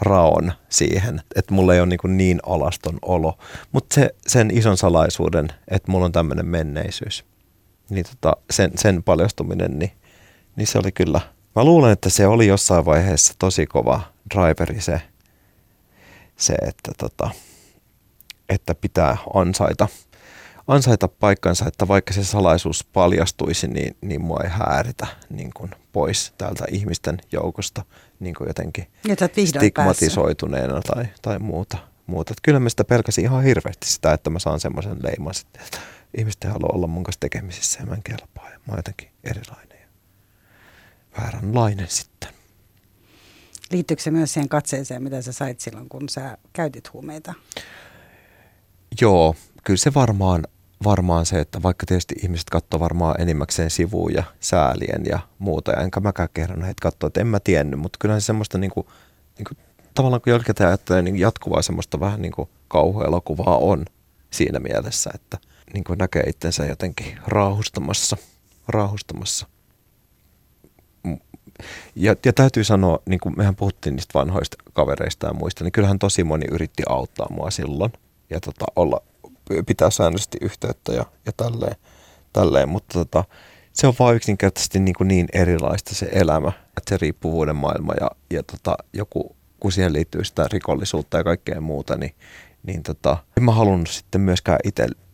raon siihen, että mulla ei ole niin, niin alaston olo. Mutta se, sen ison salaisuuden, että mulla on tämmöinen menneisyys, niin tota, sen, sen paljastuminen, niin, niin se oli kyllä, mä luulen, että se oli jossain vaiheessa tosi kova driveri se, se että, tota, että pitää ansaita, ansaita paikkansa, että vaikka se salaisuus paljastuisi, niin, niin mua ei hääritä niin kuin pois täältä ihmisten joukosta niin kuin jotenkin stigmatisoituneena tai, tai muuta. muuta. Et kyllä mä sitä pelkäsin ihan hirveästi sitä, että mä saan semmoisen leiman sitten, että ihmiset ei halua olla mun kanssa tekemisissä ja mä en kelpaa ja mä oon jotenkin erilainen ja vääränlainen sitten. Liittyykö se myös siihen katseeseen, mitä sä sait silloin, kun sä käytit huumeita? Joo, kyllä se varmaan, varmaan se, että vaikka tietysti ihmiset katsoo varmaan enimmäkseen sivuun ja säälien ja muuta, ja enkä mäkään kehdannut heitä katsoa, että en mä tiennyt, mutta kyllä se semmoista niinku, niinku, tavallaan kun jälkikäteen ajattelee niin jatkuvaa semmoista vähän niin kuin kauhuelokuvaa on siinä mielessä, että niin kuin näkee itsensä jotenkin raahustamassa, raahustamassa. Ja, ja täytyy sanoa, niin kuin mehän puhuttiin niistä vanhoista kavereista ja muista, niin kyllähän tosi moni yritti auttaa mua silloin ja tota, olla, pitää säännöllisesti yhteyttä ja, ja tälleen, tälleen. mutta tota, se on vaan yksinkertaisesti niin, kuin niin erilaista se elämä, että se riippuvuuden maailma ja, ja tota, joku, kun siihen liittyy sitä rikollisuutta ja kaikkea muuta, niin, niin tota, en mä halunnut sitten myöskään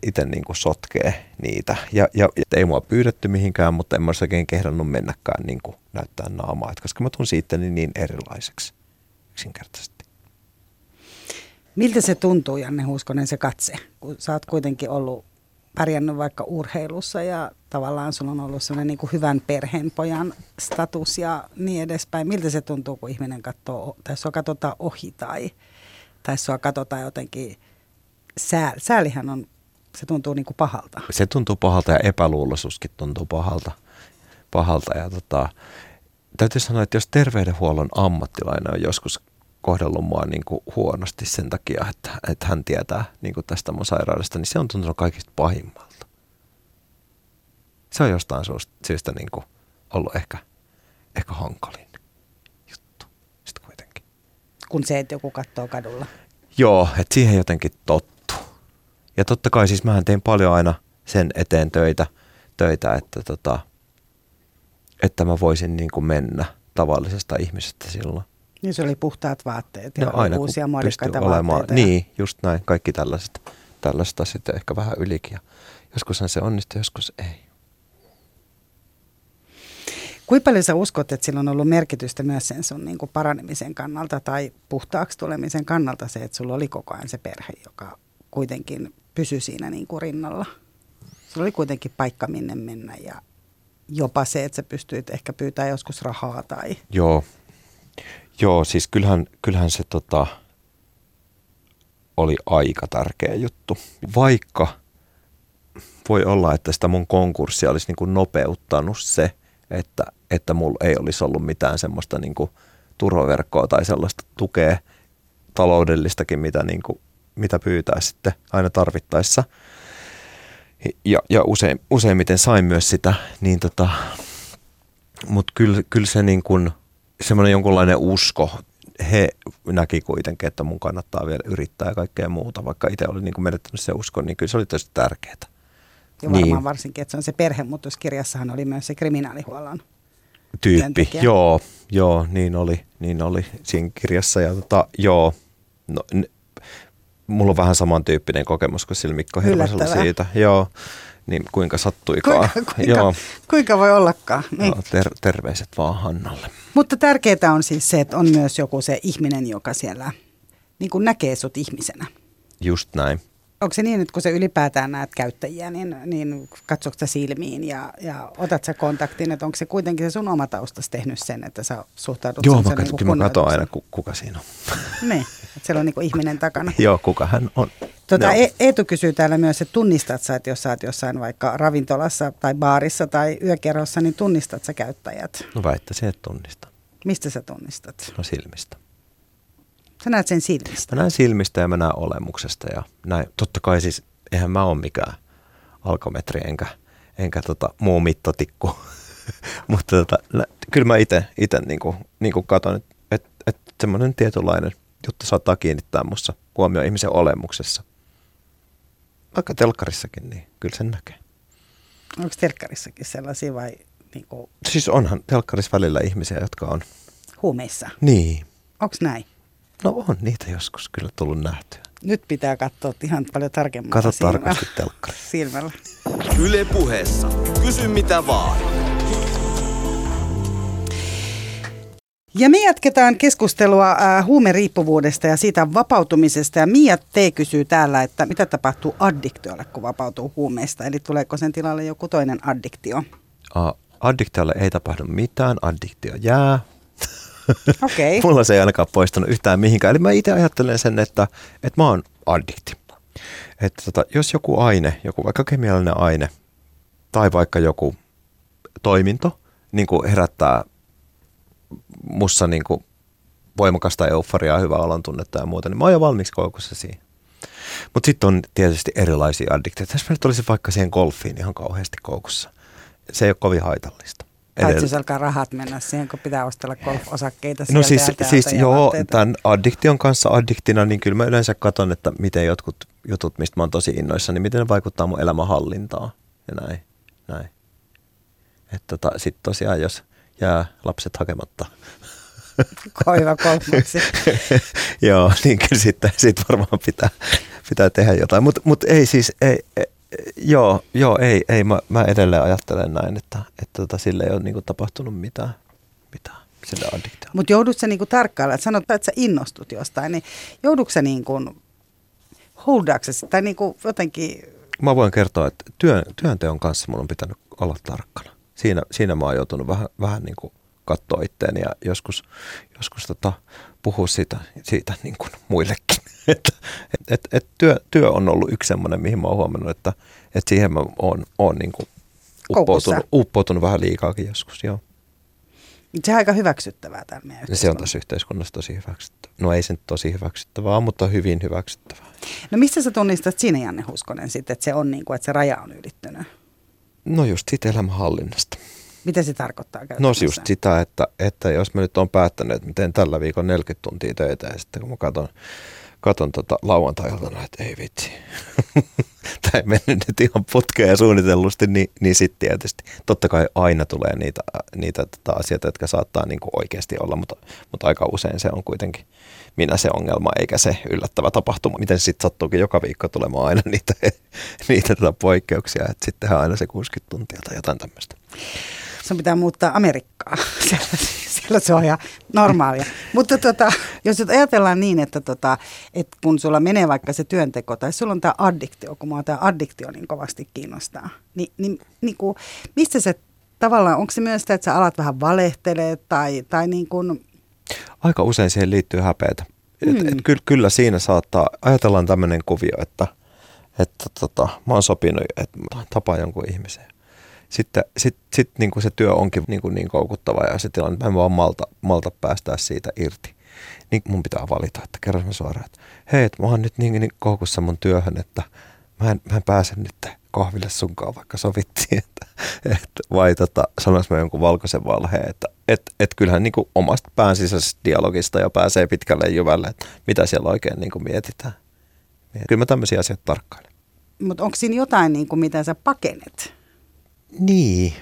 itse niin sotkea niitä. Ja, ja, ei mua pyydetty mihinkään, mutta en mä olisi oikein kehdannut mennäkään niin kuin näyttää naamaa, et koska mä tunsin itteni niin erilaiseksi yksinkertaisesti. Miltä se tuntuu, Janne Huuskonen, se katse, kun sä oot kuitenkin ollut pärjännyt vaikka urheilussa ja tavallaan sulla on ollut sellainen niin kuin hyvän perheen pojan status ja niin edespäin. Miltä se tuntuu, kun ihminen katsoo, tai sua katsotaan ohi tai, tai sua katsotaan jotenkin, sää, säälihän on, se tuntuu niin kuin pahalta. Se tuntuu pahalta ja epäluuloisuuskin tuntuu pahalta. pahalta ja tota, täytyy sanoa, että jos terveydenhuollon ammattilainen on joskus kohdellut mua niin kuin huonosti sen takia, että, että hän tietää niin kuin tästä mun sairaudesta, niin se on tuntunut kaikista pahimmalta. Se on jostain syystä niin kuin ollut ehkä, ehkä hankalin juttu sitten kuitenkin. Kun se, että joku katsoo kadulla. Joo, että siihen jotenkin tottu. Ja totta kai siis mähän tein paljon aina sen eteen töitä, töitä että, tota, että mä voisin niin kuin mennä tavallisesta ihmisestä silloin. Niin se oli puhtaat vaatteet ja No aina uusia muodikkaita vaatteita. ja- Niin, just näin. Kaikki tällaiset, tällaista sitten ehkä vähän ylikin. Ja joskushan se onnistuu, joskus ei. Kuinka paljon sä uskot, että sillä on ollut merkitystä myös sen sun niin kuin paranemisen kannalta tai puhtaaksi tulemisen kannalta se, että sulla oli koko ajan se perhe, joka kuitenkin pysyi siinä niin kuin rinnalla? Sulla oli kuitenkin paikka minne mennä ja jopa se, että sä pystyit ehkä pyytää joskus rahaa tai... Joo, Joo siis kyllähän, kyllähän se tota, oli aika tärkeä juttu. Vaikka voi olla, että sitä mun konkurssia olisi niin kuin nopeuttanut se, että, että mulla ei olisi ollut mitään semmoista niin kuin turvaverkkoa tai sellaista tukea taloudellistakin, mitä, niin kuin, mitä pyytää sitten aina tarvittaessa. Ja, ja usein, useimmiten sain myös sitä, niin tota, mutta kyllä, kyllä se niin kuin, semmoinen jonkunlainen usko, he näki kuitenkin, että mun kannattaa vielä yrittää ja kaikkea muuta, vaikka itse oli niin kuin menettänyt se uskon, niin kyllä se oli tosi tärkeää. Ja varmaan niin. varsinkin, että se on se perhemuutoskirjassahan oli myös se kriminaalihuollon tyyppi. Työntekijä. Joo, joo, niin oli, niin oli siinä kirjassa. Ja tota, joo, no, n- mulla on vähän samantyyppinen kokemus kuin sillä Mikko Hirvasella siitä. Joo, niin kuinka sattuikaan. Kuinka, kuinka, joo. kuinka voi ollakaan. Niin. Joo, ter- terveiset vaan Hannalle. Mutta tärkeää on siis se, että on myös joku se ihminen, joka siellä niin kuin näkee sut ihmisenä. Just näin onko se niin, että kun sä ylipäätään näet käyttäjiä, niin, niin katsotko sä silmiin ja, ja otat sä kontaktin, että onko se kuitenkin se sun oma taustas tehnyt sen, että sä suhtaudut Joo, mä, niin mä katson aina, kuka siinä on. Niin, että siellä on niin ihminen takana. Joo, kuka hän on. Tota, e- Eetu kysyy täällä myös, että tunnistat sä, että jos sä oot jossain vaikka ravintolassa tai baarissa tai yökerrossa, niin tunnistat sä käyttäjät? No väittäisin, että tunnistan. Mistä sä tunnistat? No silmistä. Sä näet sen silmistä? Mä näen silmistä ja mä näen olemuksesta ja näin. Totta kai siis, eihän mä ole mikään alkometri enkä, enkä tota, muu mittatikku. Mutta tota, nä, kyllä mä itse niinku, niinku katon, että et, et semmoinen tietynlainen juttu saattaa kiinnittää musta huomioon ihmisen olemuksessa. Vaikka telkkarissakin, niin kyllä sen näkee. Onko telkkarissakin sellaisia vai? Niin kuin... Siis onhan telkkarissa välillä ihmisiä, jotka on... Huumeissa? Niin. Onko näin? No on niitä joskus kyllä tullut nähtyä. Nyt pitää katsoa ihan paljon tarkemmin. Kato tarkasti telkkari. Silmällä. Yle puheessa. Kysy mitä vaan. Ja me jatketaan keskustelua äh, huumeriippuvuudesta ja siitä vapautumisesta. Ja Mia T. kysyy täällä, että mitä tapahtuu addiktiolle, kun vapautuu huumeista? Eli tuleeko sen tilalle joku toinen addiktio? Uh, addiktiolle ei tapahdu mitään, addiktio jää, Okay. Mulla se ei ainakaan poistanut yhtään mihinkään. Eli mä itse ajattelen sen, että, että mä oon addikti. Että tota, jos joku aine, joku vaikka kemiallinen aine tai vaikka joku toiminto niin kuin herättää mussa niin kuin voimakasta euforiaa, hyvää olon tunnetta ja muuta, niin mä oon jo valmiiksi koukussa siihen. Mutta sitten on tietysti erilaisia addikteja. Jos mä nyt olisin vaikka siihen golfiin ihan kauheasti koukussa, se ei ole kovin haitallista. Paitsi jos alkaa rahat mennä siihen, kun pitää ostella golf-osakkeita No siis, ja siis joo, tämän addiktion kanssa addiktina, niin kyllä mä yleensä katson, että miten jotkut jutut, mistä mä oon tosi innoissa, niin miten ne vaikuttaa mun elämänhallintaan ja näin. näin. Että tota, sitten tosiaan, jos jää lapset hakematta. Koiva golfmaksi. joo, niin kyllä sitten sit varmaan pitää, pitää tehdä jotain. Mutta mut ei siis, ei joo, joo, ei, ei mä, mä edelleen ajattelen näin, että, että tota, sille ei ole niinku tapahtunut mitään, mitään sille addiktiolle. Mutta joudut sä niinku tarkkailla, että sanot, että sä innostut jostain, niin joudutko sä niinku, holdaksesi tai niinku jotenkin... Mä voin kertoa, että työn, työnteon kanssa mun on pitänyt olla tarkkana. Siinä, siinä mä oon joutunut vähän, vähän niin kuin katsoa itteeni ja joskus, joskus tota, puhua siitä, siitä niin kuin muillekin. että et, et, et työ, työ on ollut yksi semmoinen, mihin mä oon huomannut, että, että siihen mä oon, oon niin kuin uppoutunut, uppoutunut vähän liikaakin joskus, joo. Se on aika hyväksyttävää tämä meidän Se on tässä yhteiskunnassa tosi hyväksyttävää. No ei se nyt tosi hyväksyttävää, mutta hyvin hyväksyttävää. No mistä sä tunnistat siinä, Janne Huskonen, sitten, että se on niin kuin, että se raja on ylittynyt? No just siitä elämänhallinnasta. Mitä se tarkoittaa? No just sitä, että, että jos mä nyt on päättänyt, että mä teen tällä viikolla 40 tuntia töitä ja sitten kun mä katson, katson tota lauantai-iltana, että ei vitsi, tämä ei mennyt nyt ihan putkeen suunnitellusti, niin, niin sitten tietysti totta kai aina tulee niitä, niitä tota asioita, jotka saattaa niin kuin oikeasti olla, mutta, mutta aika usein se on kuitenkin minä se ongelma, eikä se yllättävä tapahtuma. Miten se sitten sattuukin joka viikko tulemaan aina niitä, niitä tota poikkeuksia, että sittenhän aina se 60 tuntia tai jotain tämmöistä. Sun pitää muuttaa Amerikkaa. Siellä, siellä se on ihan normaalia. Mutta tota, jos nyt ajatellaan niin, että, tota, että kun sulla menee vaikka se työnteko tai sulla on tämä addiktio, kun mua tämä addiktio niin kovasti kiinnostaa, niin, niin, niin kuin, mistä se tavallaan, onko se myös sitä, että sä alat vähän valehtelee tai, tai niin kuin... Aika usein siihen liittyy häpeätä. Mm. Et, et hmm. kyllä, kyllä siinä saattaa, ajatellaan tämmöinen kuvio, että, että tota, mä oon sopinut, että tapaa jonkun ihmisen. Sitten sit, sit, niin kuin se työ onkin niin, kuin niin koukuttava ja se tilanne, että mä en vaan malta, malta päästää siitä irti. Niin mun pitää valita, että kerran mä suoraan, että hei, että mä oon nyt niin, niin koukussa mun työhön, että mä en, mä en pääse nyt kahville sunkaan, vaikka sovittiin, että, että vai tota, sanois mä jonkun valkoisen valheen, että et, et kyllähän niin kuin omasta pään sisäisestä dialogista jo pääsee pitkälle jyvälle, että mitä siellä oikein niin kuin mietitään. Kyllä mä tämmöisiä asioita tarkkailen. Mutta onko siinä jotain, niin kuin, mitä sä pakenet? Niin.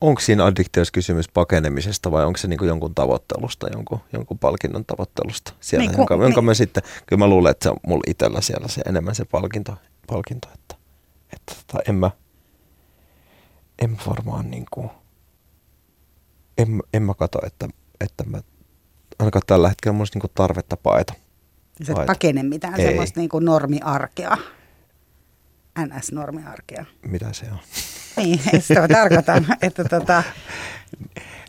Onko siinä addiktiossa kysymys pakenemisesta vai onko se niin jonkun tavoittelusta, jonkun, jonkun palkinnon tavoittelusta siellä, niin, jonka, niin. jonka mä sitten, kyllä mä luulen, että se on mulla itsellä siellä se enemmän se palkinto, palkinto että, että tota, en mä, en varmaan niin kuin, en, en mä katso, että, että mä, ainakaan tällä hetkellä mulla olisi niin tarvetta paeta. Sä et pakene mitään Ei. semmoista niin normiarkea, NS-normiarkea. Mitä se on? Niin, sitä mä tarkoitan, että tota,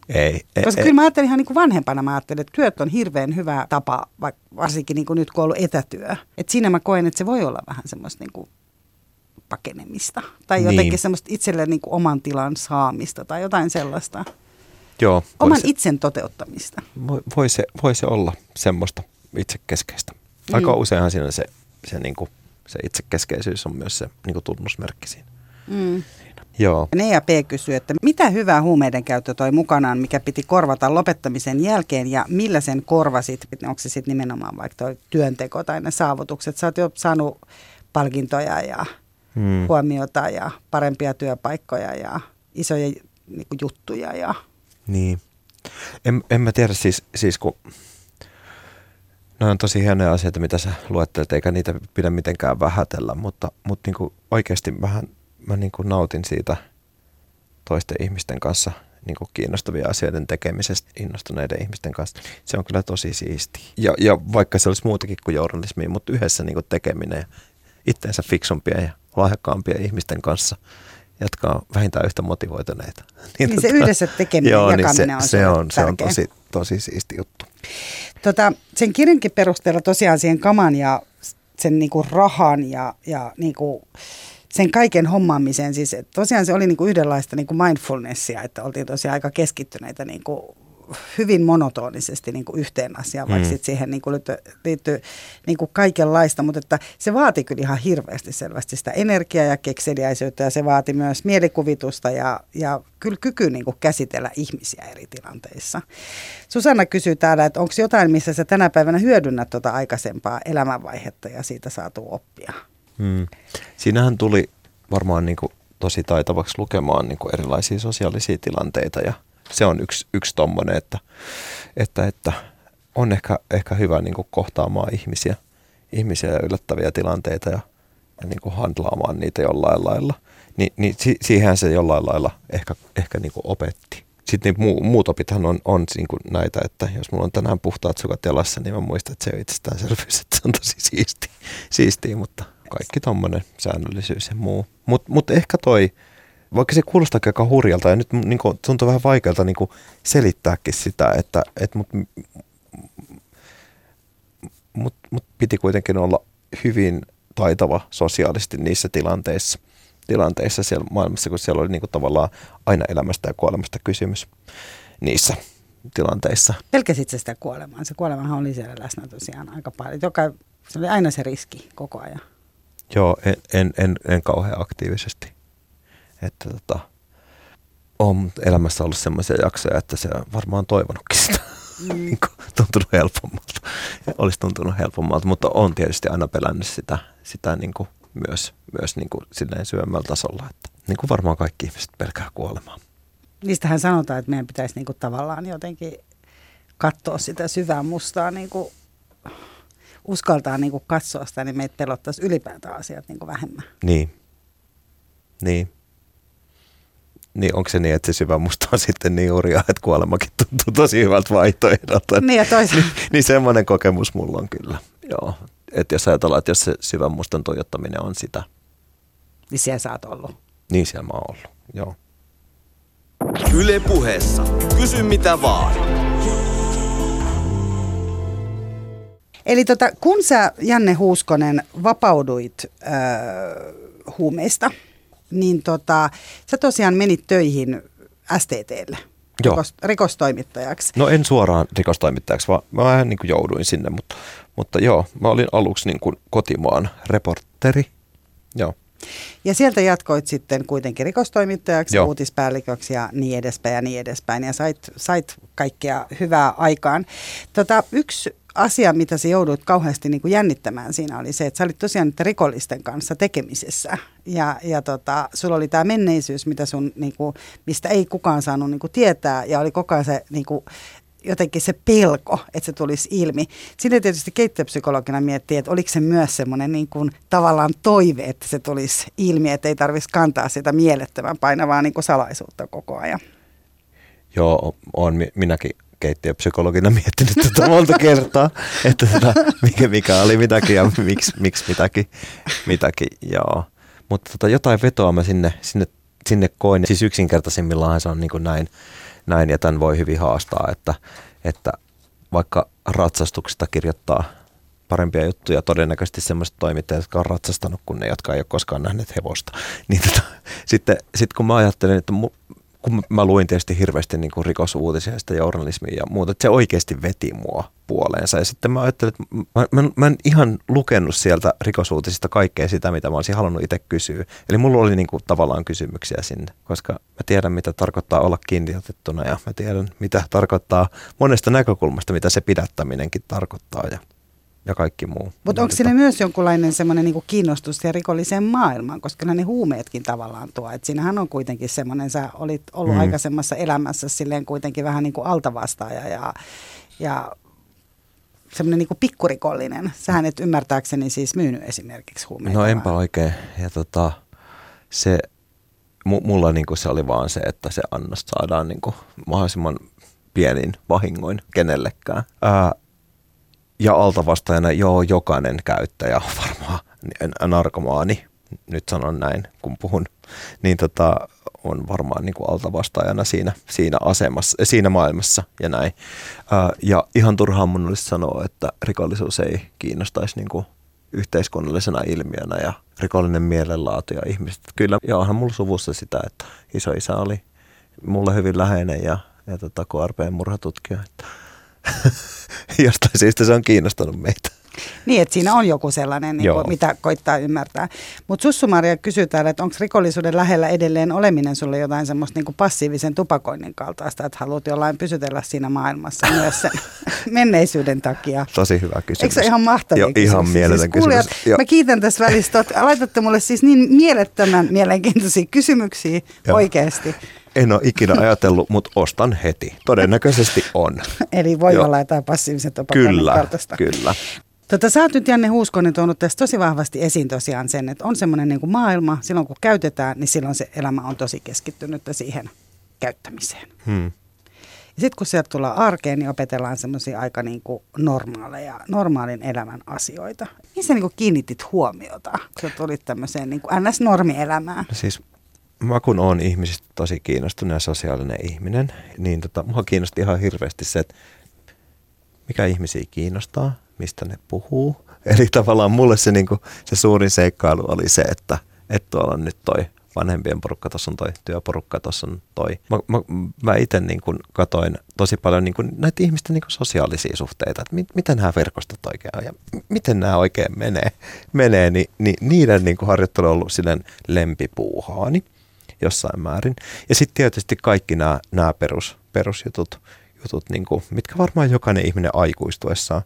ei, ei, Koska ei. kyllä mä ajattelin ihan niin kuin vanhempana, mä ajattelin, että työt on hirveän hyvä tapa, varsinkin niin kuin nyt kun on ollut etätyö. Et siinä mä koen, että se voi olla vähän semmoista niin kuin pakenemista. Tai niin. jotenkin semmoista itselle niin kuin oman tilan saamista tai jotain sellaista. Joo, Oman se, itsen toteuttamista. Voi, voi, se, voi se olla semmoista itsekeskeistä. Aika mm. useinhan siinä se, se, niin kuin, se itsekeskeisyys on myös se niin kuin tunnusmerkki siinä. Mm. Joo. Ne ja P kysyy, että mitä hyvää huumeiden käyttö toi mukanaan, mikä piti korvata lopettamisen jälkeen ja millä sen korvasit? Onko se sitten nimenomaan vaikka toi työnteko tai ne saavutukset? Sä oot jo saanut palkintoja ja hmm. huomiota ja parempia työpaikkoja ja isoja niin kuin, juttuja. Ja... Niin. En, en mä tiedä siis, siis kun ne on tosi hienoja asioita, mitä sä luettelet, eikä niitä pidä mitenkään vähätellä, mutta, mutta niin kuin oikeasti vähän mä niin kuin nautin siitä toisten ihmisten kanssa niin kuin kiinnostavia asioiden tekemisestä innostuneiden ihmisten kanssa. Se on kyllä tosi siisti. Ja, ja vaikka se olisi muutakin kuin journalismi, mutta yhdessä niin kuin tekeminen ja itteensä fiksumpia ja lahjakkaampia ihmisten kanssa, jotka on vähintään yhtä motivoituneita. Niin, niin se tota, yhdessä tekeminen joo, jakaminen niin se, on se, on, se on tosi, tosi siisti juttu. Tota, sen kirjankin perusteella tosiaan siihen kaman ja sen niinku rahan ja, ja niinku, sen kaiken hommaamiseen, siis tosiaan se oli niin kuin yhdenlaista niin kuin mindfulnessia, että oltiin tosiaan aika keskittyneitä niin kuin hyvin monotonisesti niin kuin yhteen asiaan, vaikka mm. siihen niin kuin liittyy niin kuin kaikenlaista, mutta että se vaati kyllä ihan hirveästi selvästi sitä energiaa ja kekseliäisyyttä ja se vaati myös mielikuvitusta ja, ja kyllä kyky niin kuin käsitellä ihmisiä eri tilanteissa. Susanna kysyy täällä, että onko jotain, missä sä tänä päivänä hyödynnät tuota aikaisempaa elämänvaihetta ja siitä saatu oppia? Hmm. Siinähän tuli varmaan niin kuin tosi taitavaksi lukemaan niin kuin erilaisia sosiaalisia tilanteita ja se on yksi, yksi tommonen, että, että, että on ehkä, ehkä hyvä niin kuin kohtaamaan ihmisiä, ihmisiä ja yllättäviä tilanteita ja, ja niin kuin handlaamaan niitä jollain lailla. Ni, niin si, siihen se jollain lailla ehkä, ehkä niin kuin opetti. Sitten niin muu, muut opithan on, on niin kuin näitä, että jos mulla on tänään puhtaat sukat jalassa, niin mä muistan, että se on itsestäänselvyys, että se on tosi siisti, siistiä, mutta kaikki tommonen säännöllisyys ja muu. Mutta mut ehkä toi, vaikka se kuulostaa aika hurjalta ja nyt niin tuntuu vähän vaikealta niin kuin selittääkin sitä, että et mut, mut, mut piti kuitenkin olla hyvin taitava sosiaalisesti niissä tilanteissa, tilanteissa siellä maailmassa, kun siellä oli niin kuin tavallaan aina elämästä ja kuolemasta kysymys niissä tilanteissa. Pelkäsit sitä kuolemaa? Se kuolemahan oli siellä läsnä tosiaan aika paljon. Joka, se oli aina se riski koko ajan. Joo, en, en, en, en kauhean aktiivisesti. Että tota, on elämässä ollut sellaisia jaksoja, että se on varmaan toivonutkin sitä. Mm. Niin tuntunut helpommalta. Olisi tuntunut helpommalta, mutta on tietysti aina pelännyt sitä, sitä niin kuin myös, myös niin kuin silleen syvemmällä tasolla. Että niin kuin varmaan kaikki ihmiset pelkää kuolemaa. Niistähän sanotaan, että meidän pitäisi niin kuin tavallaan jotenkin katsoa sitä syvää mustaa niin kuin uskaltaa niin kuin katsoa sitä, niin meitä pelottaisi ylipäätään asiat niin kuin vähemmän. Niin. Niin. niin onko se niin, että se syvä musta on sitten niin hurjaa, että kuolemakin tuntuu tosi hyvältä vaihtoehdolta. Niin ja toisaalta. niin, niin semmoinen kokemus mulla on kyllä, joo. Että jos ajatellaan, että jos se syvän mustan tuijottaminen on sitä, Niin siellä sä oot ollut. niin siellä mä oon ollut, joo. Yle puheessa. Kysy mitä vaan. Eli tota, kun sä, Janne Huuskonen, vapauduit äh, huumeista, niin tota, sä tosiaan menit töihin STTlle, Joo. rikos, rikostoimittajaksi. No en suoraan rikostoimittajaksi, vaan mä vähän niin kuin jouduin sinne, mutta, mutta joo, mä olin aluksi niin kuin kotimaan reporteri. Joo, Ja sieltä jatkoit sitten kuitenkin rikostoimittajaksi, Joo. uutispäälliköksi ja niin edespäin ja niin edespäin. Ja sait, sait kaikkea hyvää aikaan. Tota, yksi asia, mitä sä jouduit kauheasti niin kuin jännittämään siinä oli se, että sä olit tosiaan niiden rikollisten kanssa tekemisessä. Ja, ja tota, sulla oli tämä menneisyys, mitä sun, niin kuin, mistä ei kukaan saanut niin kuin tietää. Ja oli koko ajan se niin kuin, jotenkin se pelko, että se tulisi ilmi. Sitten tietysti keittiöpsykologina miettii, että oliko se myös semmoinen niin kuin tavallaan toive, että se tulisi ilmi, että ei tarvitsisi kantaa sitä mielettömän painavaa niin kuin salaisuutta koko ajan. joo on mi- minäkin keittiöpsykologina miettinyt tätä monta kertaa, että tätä, mikä, mikä oli mitäkin ja miksi, miksi mitäkin, mitäkin, joo. Mutta tota, jotain vetoa mä sinne, sinne, sinne koin. Siis yksinkertaisimmillaan se on niin kuin näin, näin, ja tämän voi hyvin haastaa, että, että vaikka ratsastuksesta kirjoittaa parempia juttuja, todennäköisesti sellaiset toimittajat, jotka on ratsastanut kuin ne, jotka ei ole koskaan nähneet hevosta. Niin tota, sitten sit kun mä ajattelen, että mu, kun mä luin tietysti hirveästi niin kuin rikosuutisia ja journalismia ja muuta, että se oikeasti veti mua puoleensa. Ja sitten mä ajattelin, että mä, mä, mä en ihan lukenut sieltä rikosuutisista kaikkea sitä, mitä mä olisin halunnut itse kysyä. Eli mulla oli niin kuin tavallaan kysymyksiä sinne, koska mä tiedän, mitä tarkoittaa olla kiinniotettuna ja mä tiedän, mitä tarkoittaa monesta näkökulmasta, mitä se pidättäminenkin tarkoittaa ja, ja kaikki muu. Mutta onko Niin siinä myös jonkunlainen semmoinen niin kiinnostus ja rikolliseen maailmaan, koska ne huumeetkin tavallaan tuo. Et siinähän on kuitenkin semmoinen, sä olit ollut Mm. mm. aikaisemmassa elämässä silleen kuitenkin vähän niin kuin altavastaaja ja, ja semmoinen niin kuin pikkurikollinen. Sähän et ymmärtääkseni siis myynyt esimerkiksi huumeita. No enpä vaan- oikein. Ja tota, se, mu, mulla niinku se oli vaan se, että se annos saadaan niinku mahdollisimman pienin vahingoin kenellekään. Ää, ja altavastaajana joo, jokainen käyttäjä on varmaan narkomaani, nyt sanon näin, kun puhun, niin tota, on varmaan niin kuin altavastaajana siinä, siinä asemassa, siinä maailmassa ja näin. Ja ihan turhaan mun olisi sanoa, että rikollisuus ei kiinnostaisi niin kuin yhteiskunnallisena ilmiönä ja rikollinen mielenlaatu ja ihmiset. Kyllä, ja onhan mulla suvussa sitä, että iso isä oli mulle hyvin läheinen ja, ja tota, KRPn murhatutkija. Että jostain syystä se on kiinnostanut meitä. Niin, että siinä on joku sellainen, niin kuin, mitä koittaa ymmärtää. Mutta Sussu-Maria kysyy täällä, että onko rikollisuuden lähellä edelleen oleminen sulle jotain semmoista niin passiivisen tupakoinnin kaltaista, että haluat jollain pysytellä siinä maailmassa myös sen menneisyyden takia. Tosi hyvä kysymys. Eikö se ihan mahtavia Joo, ihan kysymyksiä? mieletön siis kuulijat, kysymys. Joo. Mä kiitän tässä välistä. että Laitatte mulle siis niin mielettömän mielenkiintoisia kysymyksiä Joo. oikeasti. En ole ikinä ajatellut, mutta ostan heti. Todennäköisesti on. Eli voi Joo. olla jotain passiivisen tupakoinnin Kyllä, kaltaista. kyllä. Tota, sä oot nyt Janne Huuskonen tuonut tässä tosi vahvasti esiin tosiaan sen, että on semmoinen niin kuin maailma, silloin kun käytetään, niin silloin se elämä on tosi keskittynyt siihen käyttämiseen. Hmm. Ja sitten kun sieltä tullaan arkeen, niin opetellaan semmoisia aika niin kuin normaaleja, normaalin elämän asioita. Mihin sä niin kuin kiinnitit huomiota, kun sä tulit tämmöiseen niin kuin ns-normielämään? No siis mä kun oon ihmisistä tosi kiinnostunut ja sosiaalinen ihminen, niin tota, mua kiinnosti ihan hirveästi se, että mikä ihmisiä kiinnostaa, mistä ne puhuu. Eli tavallaan mulle se, niin kuin, se suurin seikkailu oli se, että, että tuolla on nyt toi vanhempien porukka, tuossa on toi työporukka, tuossa on toi. Mä, mä, mä itse niin katoin tosi paljon niin kuin näitä ihmisten niin kuin sosiaalisia suhteita, että mit, miten nämä verkostot oikein on ja m- miten nämä oikein menee, menee niin, niin niiden niin harjoittelu on ollut silleen lempipuuhaani jossain määrin. Ja sitten tietysti kaikki nämä, perus, perusjutut, jutut, niin kuin, mitkä varmaan jokainen ihminen aikuistuessaan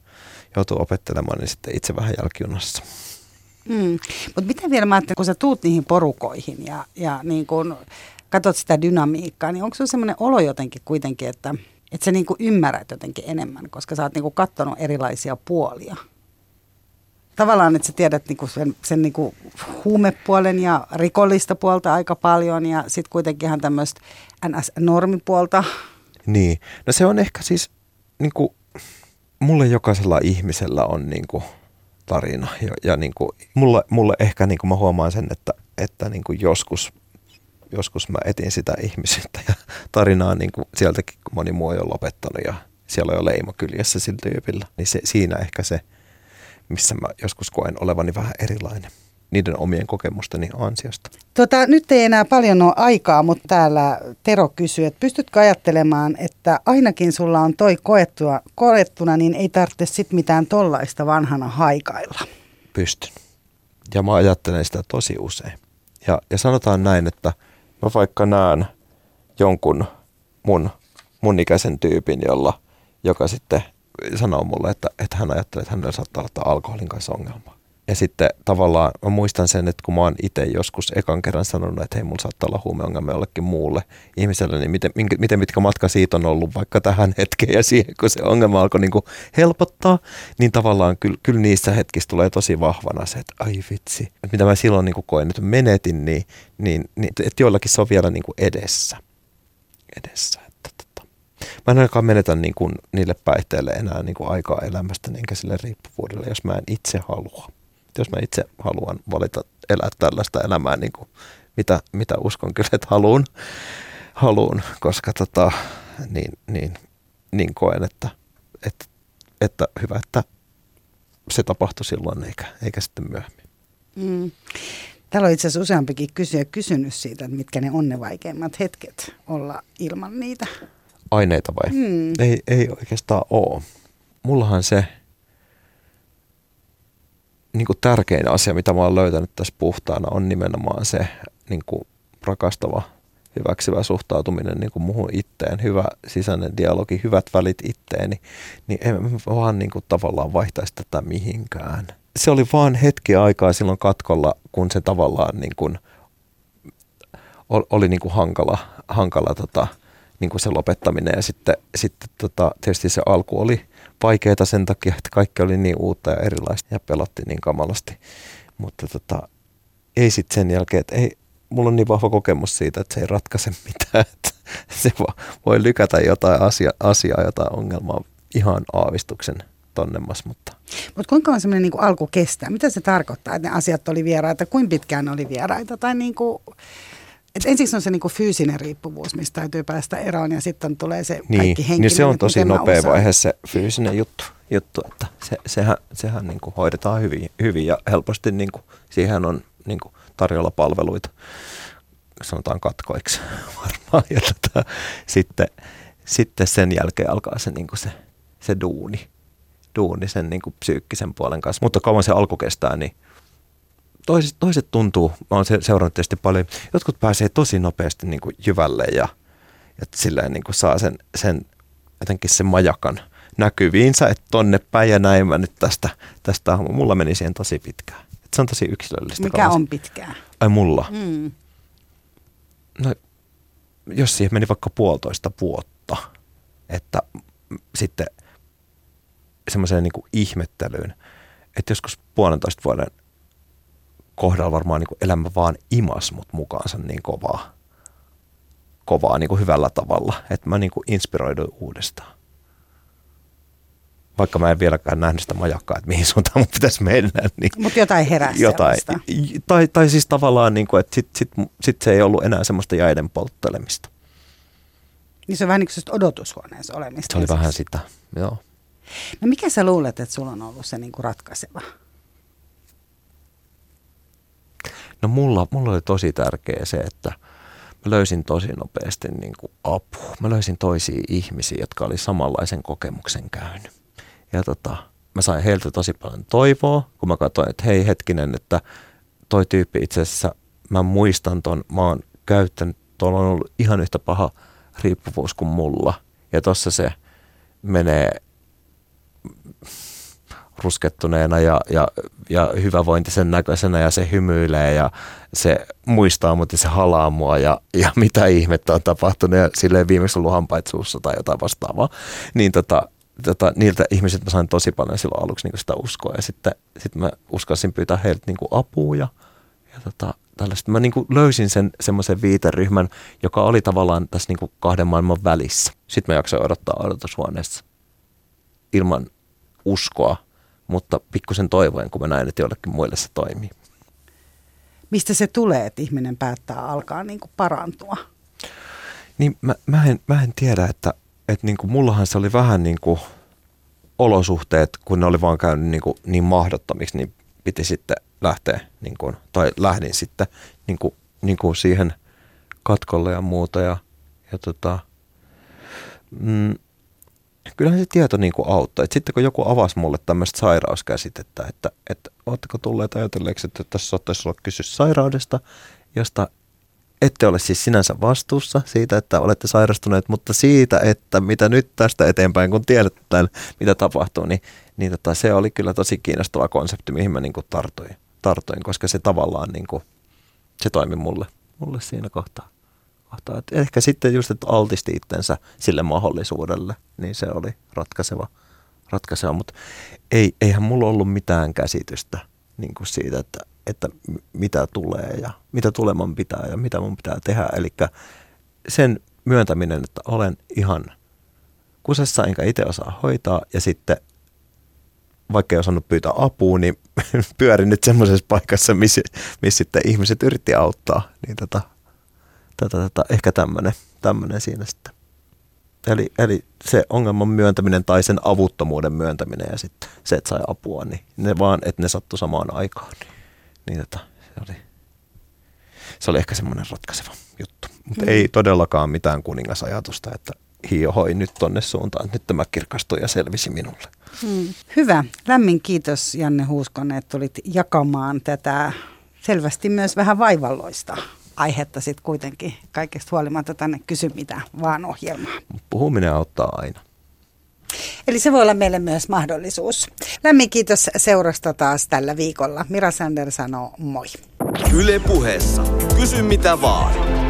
joutuu opettelemaan, niin sitten itse vähän jälkijunassa. Mm. Mutta miten vielä mä ajattelen, kun sä tuut niihin porukoihin ja, ja niin kun katsot sitä dynamiikkaa, niin onko se semmoinen olo jotenkin kuitenkin, että, että sä niin ymmärrät jotenkin enemmän, koska sä oot niin katsonut erilaisia puolia? Tavallaan, että sä tiedät niinku sen, sen niinku huumepuolen ja rikollista puolta aika paljon ja sitten kuitenkin tämmöistä NS-normipuolta. Niin, no se on ehkä siis niin kuin, mulle jokaisella ihmisellä on niin kuin, tarina ja, ja niin kuin, mulle, mulle ehkä niin kuin mä huomaan sen, että, että niin kuin joskus, joskus mä etin sitä ihmisyyttä ja tarinaa niin kuin sieltäkin, kun moni muu on jo lopettanut ja siellä on jo leima kyljessä sillä tyypillä, niin se, siinä ehkä se, missä mä joskus koen olevani vähän erilainen niiden omien kokemusteni ansiosta. Tota, nyt ei enää paljon ole aikaa, mutta täällä Tero kysyy, että pystytkö ajattelemaan, että ainakin sulla on toi koettua, koettuna, niin ei tarvitse sit mitään tollaista vanhana haikailla. Pystyn. Ja mä ajattelen sitä tosi usein. Ja, ja sanotaan näin, että mä vaikka näen jonkun mun, mun ikäisen tyypin, jolla, joka sitten sanoo mulle, että, että hän ajattelee, että hänellä saattaa olla alkoholin kanssa ongelma ja sitten tavallaan mä muistan sen, että kun mä oon itse joskus ekan kerran sanonut, että hei, mulla saattaa olla huumeongelma jollekin muulle ihmiselle, niin miten, miten mitkä matka siitä on ollut vaikka tähän hetkeen ja siihen, kun se ongelma alkoi niin kuin helpottaa, niin tavallaan kyllä, kyllä niissä hetkissä tulee tosi vahvana se, että ai vitsi, että mitä mä silloin niin kuin koin, että menetin, niin, niin, niin että joillakin se on vielä niin kuin edessä. Edessä. Mä en ainakaan menetä niin kuin niille päihteille enää niin kuin aikaa elämästä, enkä sille riippuvuudelle, jos mä en itse halua jos mä itse haluan valita elää tällaista elämää, niin kuin mitä, mitä uskon kyllä, että haluan, haluan koska tota, niin, niin, niin koen, että, että, että hyvä, että se tapahtui silloin eikä, eikä sitten myöhemmin. Mm. Täällä on itse asiassa useampikin kysyjä kysynyt siitä, että mitkä ne on ne vaikeimmat hetket olla ilman niitä. Aineita vai? Mm. Ei, ei oikeastaan ole. Mullahan se niin kuin tärkein asia, mitä mä oon löytänyt tässä puhtaana, on nimenomaan se niin kuin rakastava, hyväksyvä suhtautuminen niin kuin muuhun itteen, hyvä sisäinen dialogi, hyvät välit itteeni, niin en mä vaan niin kuin tavallaan vaihtaisi tätä mihinkään. Se oli vaan hetki aikaa silloin katkolla, kun se tavallaan niin kuin oli niin kuin hankala, hankala tota, niin kuin se lopettaminen ja sitten, sitten tota, tietysti se alku oli vaikeaa sen takia, että kaikki oli niin uutta ja erilaista ja pelotti niin kamalasti. Mutta tota, ei sitten sen jälkeen, että ei, mulla on niin vahva kokemus siitä, että se ei ratkaise mitään. Että se voi lykätä jotain asia, asiaa, jotain ongelmaa ihan aavistuksen tonnemmas. Mutta Mut kuinka on semmoinen niin alku kestää? Mitä se tarkoittaa, että ne asiat oli vieraita? Kuinka pitkään oli vieraita? Tai niin kuin, et ensiksi on se niinku fyysinen riippuvuus, mistä täytyy päästä eroon ja sitten tulee se niin, kaikki henkinen. Niin se on tosi nopea vaihe se fyysinen juttu, juttu että se, sehän, sehän niinku hoidetaan hyvin, hyvin ja helposti niinku, siihen on niinku tarjolla palveluita, sanotaan katkoiksi varmaan. Ja tota, sitten, sitten sen jälkeen alkaa se, niinku se, se duuni, duuni sen niinku psyykkisen puolen kanssa. Mutta kauan se alku kestää, niin toiset, toiset tuntuu, mä oon seurannut tietysti paljon, jotkut pääsee tosi nopeasti niin kuin jyvälle ja, ja silleen niin kuin saa sen, sen jotenkin sen majakan näkyviinsä, että tonne päin ja näin mä nyt tästä, tästä mulla meni siihen tosi pitkään. Et se on tosi yksilöllistä. Mikä kanssa. on pitkään? Ai mulla? Mm. No, jos siihen meni vaikka puolitoista vuotta, että sitten semmoiseen niin ihmettelyyn, että joskus puolentoista vuoden kohdalla varmaan niin kuin elämä vaan imas mut mukaansa niin kovaa, kovaa niin kuin hyvällä tavalla, että mä niin kuin inspiroiduin uudestaan. Vaikka mä en vieläkään nähnyt sitä majakkaa, että mihin suuntaan mun pitäisi mennä. Niin Mutta jotain heräsi jotain. Tai, tai siis tavallaan, niin kuin, että sit, sit, sit se ei ollut enää semmoista jäiden polttelemista. Niin se on vähän niin kuin odotushuoneessa olemista. Se oli vähän sitä, joo. No mikä sä luulet, että sulla on ollut se niin kuin ratkaiseva? No mulla, mulla oli tosi tärkeä se, että mä löysin tosi nopeasti niin kuin apua. Mä löysin toisia ihmisiä, jotka oli samanlaisen kokemuksen käynyt. Ja tota, mä sain heiltä tosi paljon toivoa, kun mä katsoin, että hei hetkinen, että toi tyyppi itse asiassa, mä muistan ton, mä oon käyttänyt, tuolla on ollut ihan yhtä paha riippuvuus kuin mulla. Ja tossa se menee ruskettuneena ja, ja, ja hyvävointisen näköisenä ja se hymyilee ja se muistaa mutta se halaa mua ja, ja mitä ihmettä on tapahtunut ja silleen viimeksi ollut suussa tai jotain vastaavaa. Niin tota, tota, niiltä ihmisiltä mä sain tosi paljon silloin aluksi niin sitä uskoa ja sitten sit mä uskalsin pyytää heiltä niin apua ja, ja tota, tällaista. Mä niin löysin sen semmoisen viiteryhmän, joka oli tavallaan tässä niin kahden maailman välissä. Sitten mä jaksoin odottaa odotushuoneessa ilman uskoa, mutta pikkusen toivoen, kun mä näin, että jollekin muille se toimii. Mistä se tulee, että ihminen päättää alkaa niin kuin parantua? Niin mä, mä, en, mä en tiedä, että, että niin kuin mullahan se oli vähän niin kuin olosuhteet, kun ne oli vaan käynyt niin, kuin niin mahdottomiksi, niin piti sitten lähteä, niin kuin, tai lähdin sitten niin kuin, niin kuin siihen katkolle ja muuta. Ja, ja tota, mm, kyllähän se tieto niin kuin auttoi. Et sitten kun joku avasi mulle tämmöistä sairauskäsitettä, että, että oletteko tulleet ajatelleeksi, että tässä saattaisi olla kysymys sairaudesta, josta ette ole siis sinänsä vastuussa siitä, että olette sairastuneet, mutta siitä, että mitä nyt tästä eteenpäin, kun tiedätte tämän, mitä tapahtuu, niin, niin tota, se oli kyllä tosi kiinnostava konsepti, mihin mä niin kuin tartuin, tartuin, koska se tavallaan niin kuin, se toimi mulle, mulle siinä kohtaa. Kohtaa. Et ehkä sitten just, että altisti itsensä sille mahdollisuudelle, niin se oli ratkaiseva, ratkaiseva. mutta ei, eihän mulla ollut mitään käsitystä niin kuin siitä, että että mitä tulee ja mitä tuleman pitää ja mitä mun pitää tehdä. Eli sen myöntäminen, että olen ihan kusessa enkä itse osaa hoitaa ja sitten vaikka ei osannut pyytää apua, niin pyörin nyt semmoisessa paikassa, missä, missä sitten ihmiset yritti auttaa. Niin tota, tota, tota, ehkä tämmöinen, tämmöinen siinä sitten. Eli, eli se ongelman myöntäminen tai sen avuttomuuden myöntäminen ja sitten se, että sai apua, niin ne vaan, että ne sattu samaan aikaan. Niin niin tota, se, oli, se oli ehkä semmoinen ratkaiseva juttu. Mutta mm. ei todellakaan mitään kuningasajatusta, että hiohoi nyt tonne suuntaan. Nyt tämä kirkastui ja selvisi minulle. Mm. Hyvä. Lämmin kiitos Janne Huuskonen, että tulit jakamaan tätä selvästi myös vähän vaivalloista aihetta sitten kuitenkin kaikesta huolimatta tänne Kysy mitä vaan ohjelmaan. Puhuminen auttaa aina. Eli se voi olla meille myös mahdollisuus. Lämmin kiitos seurasta taas tällä viikolla. Mira Sander sanoo moi. Yle puheessa. Kysy mitä vaan.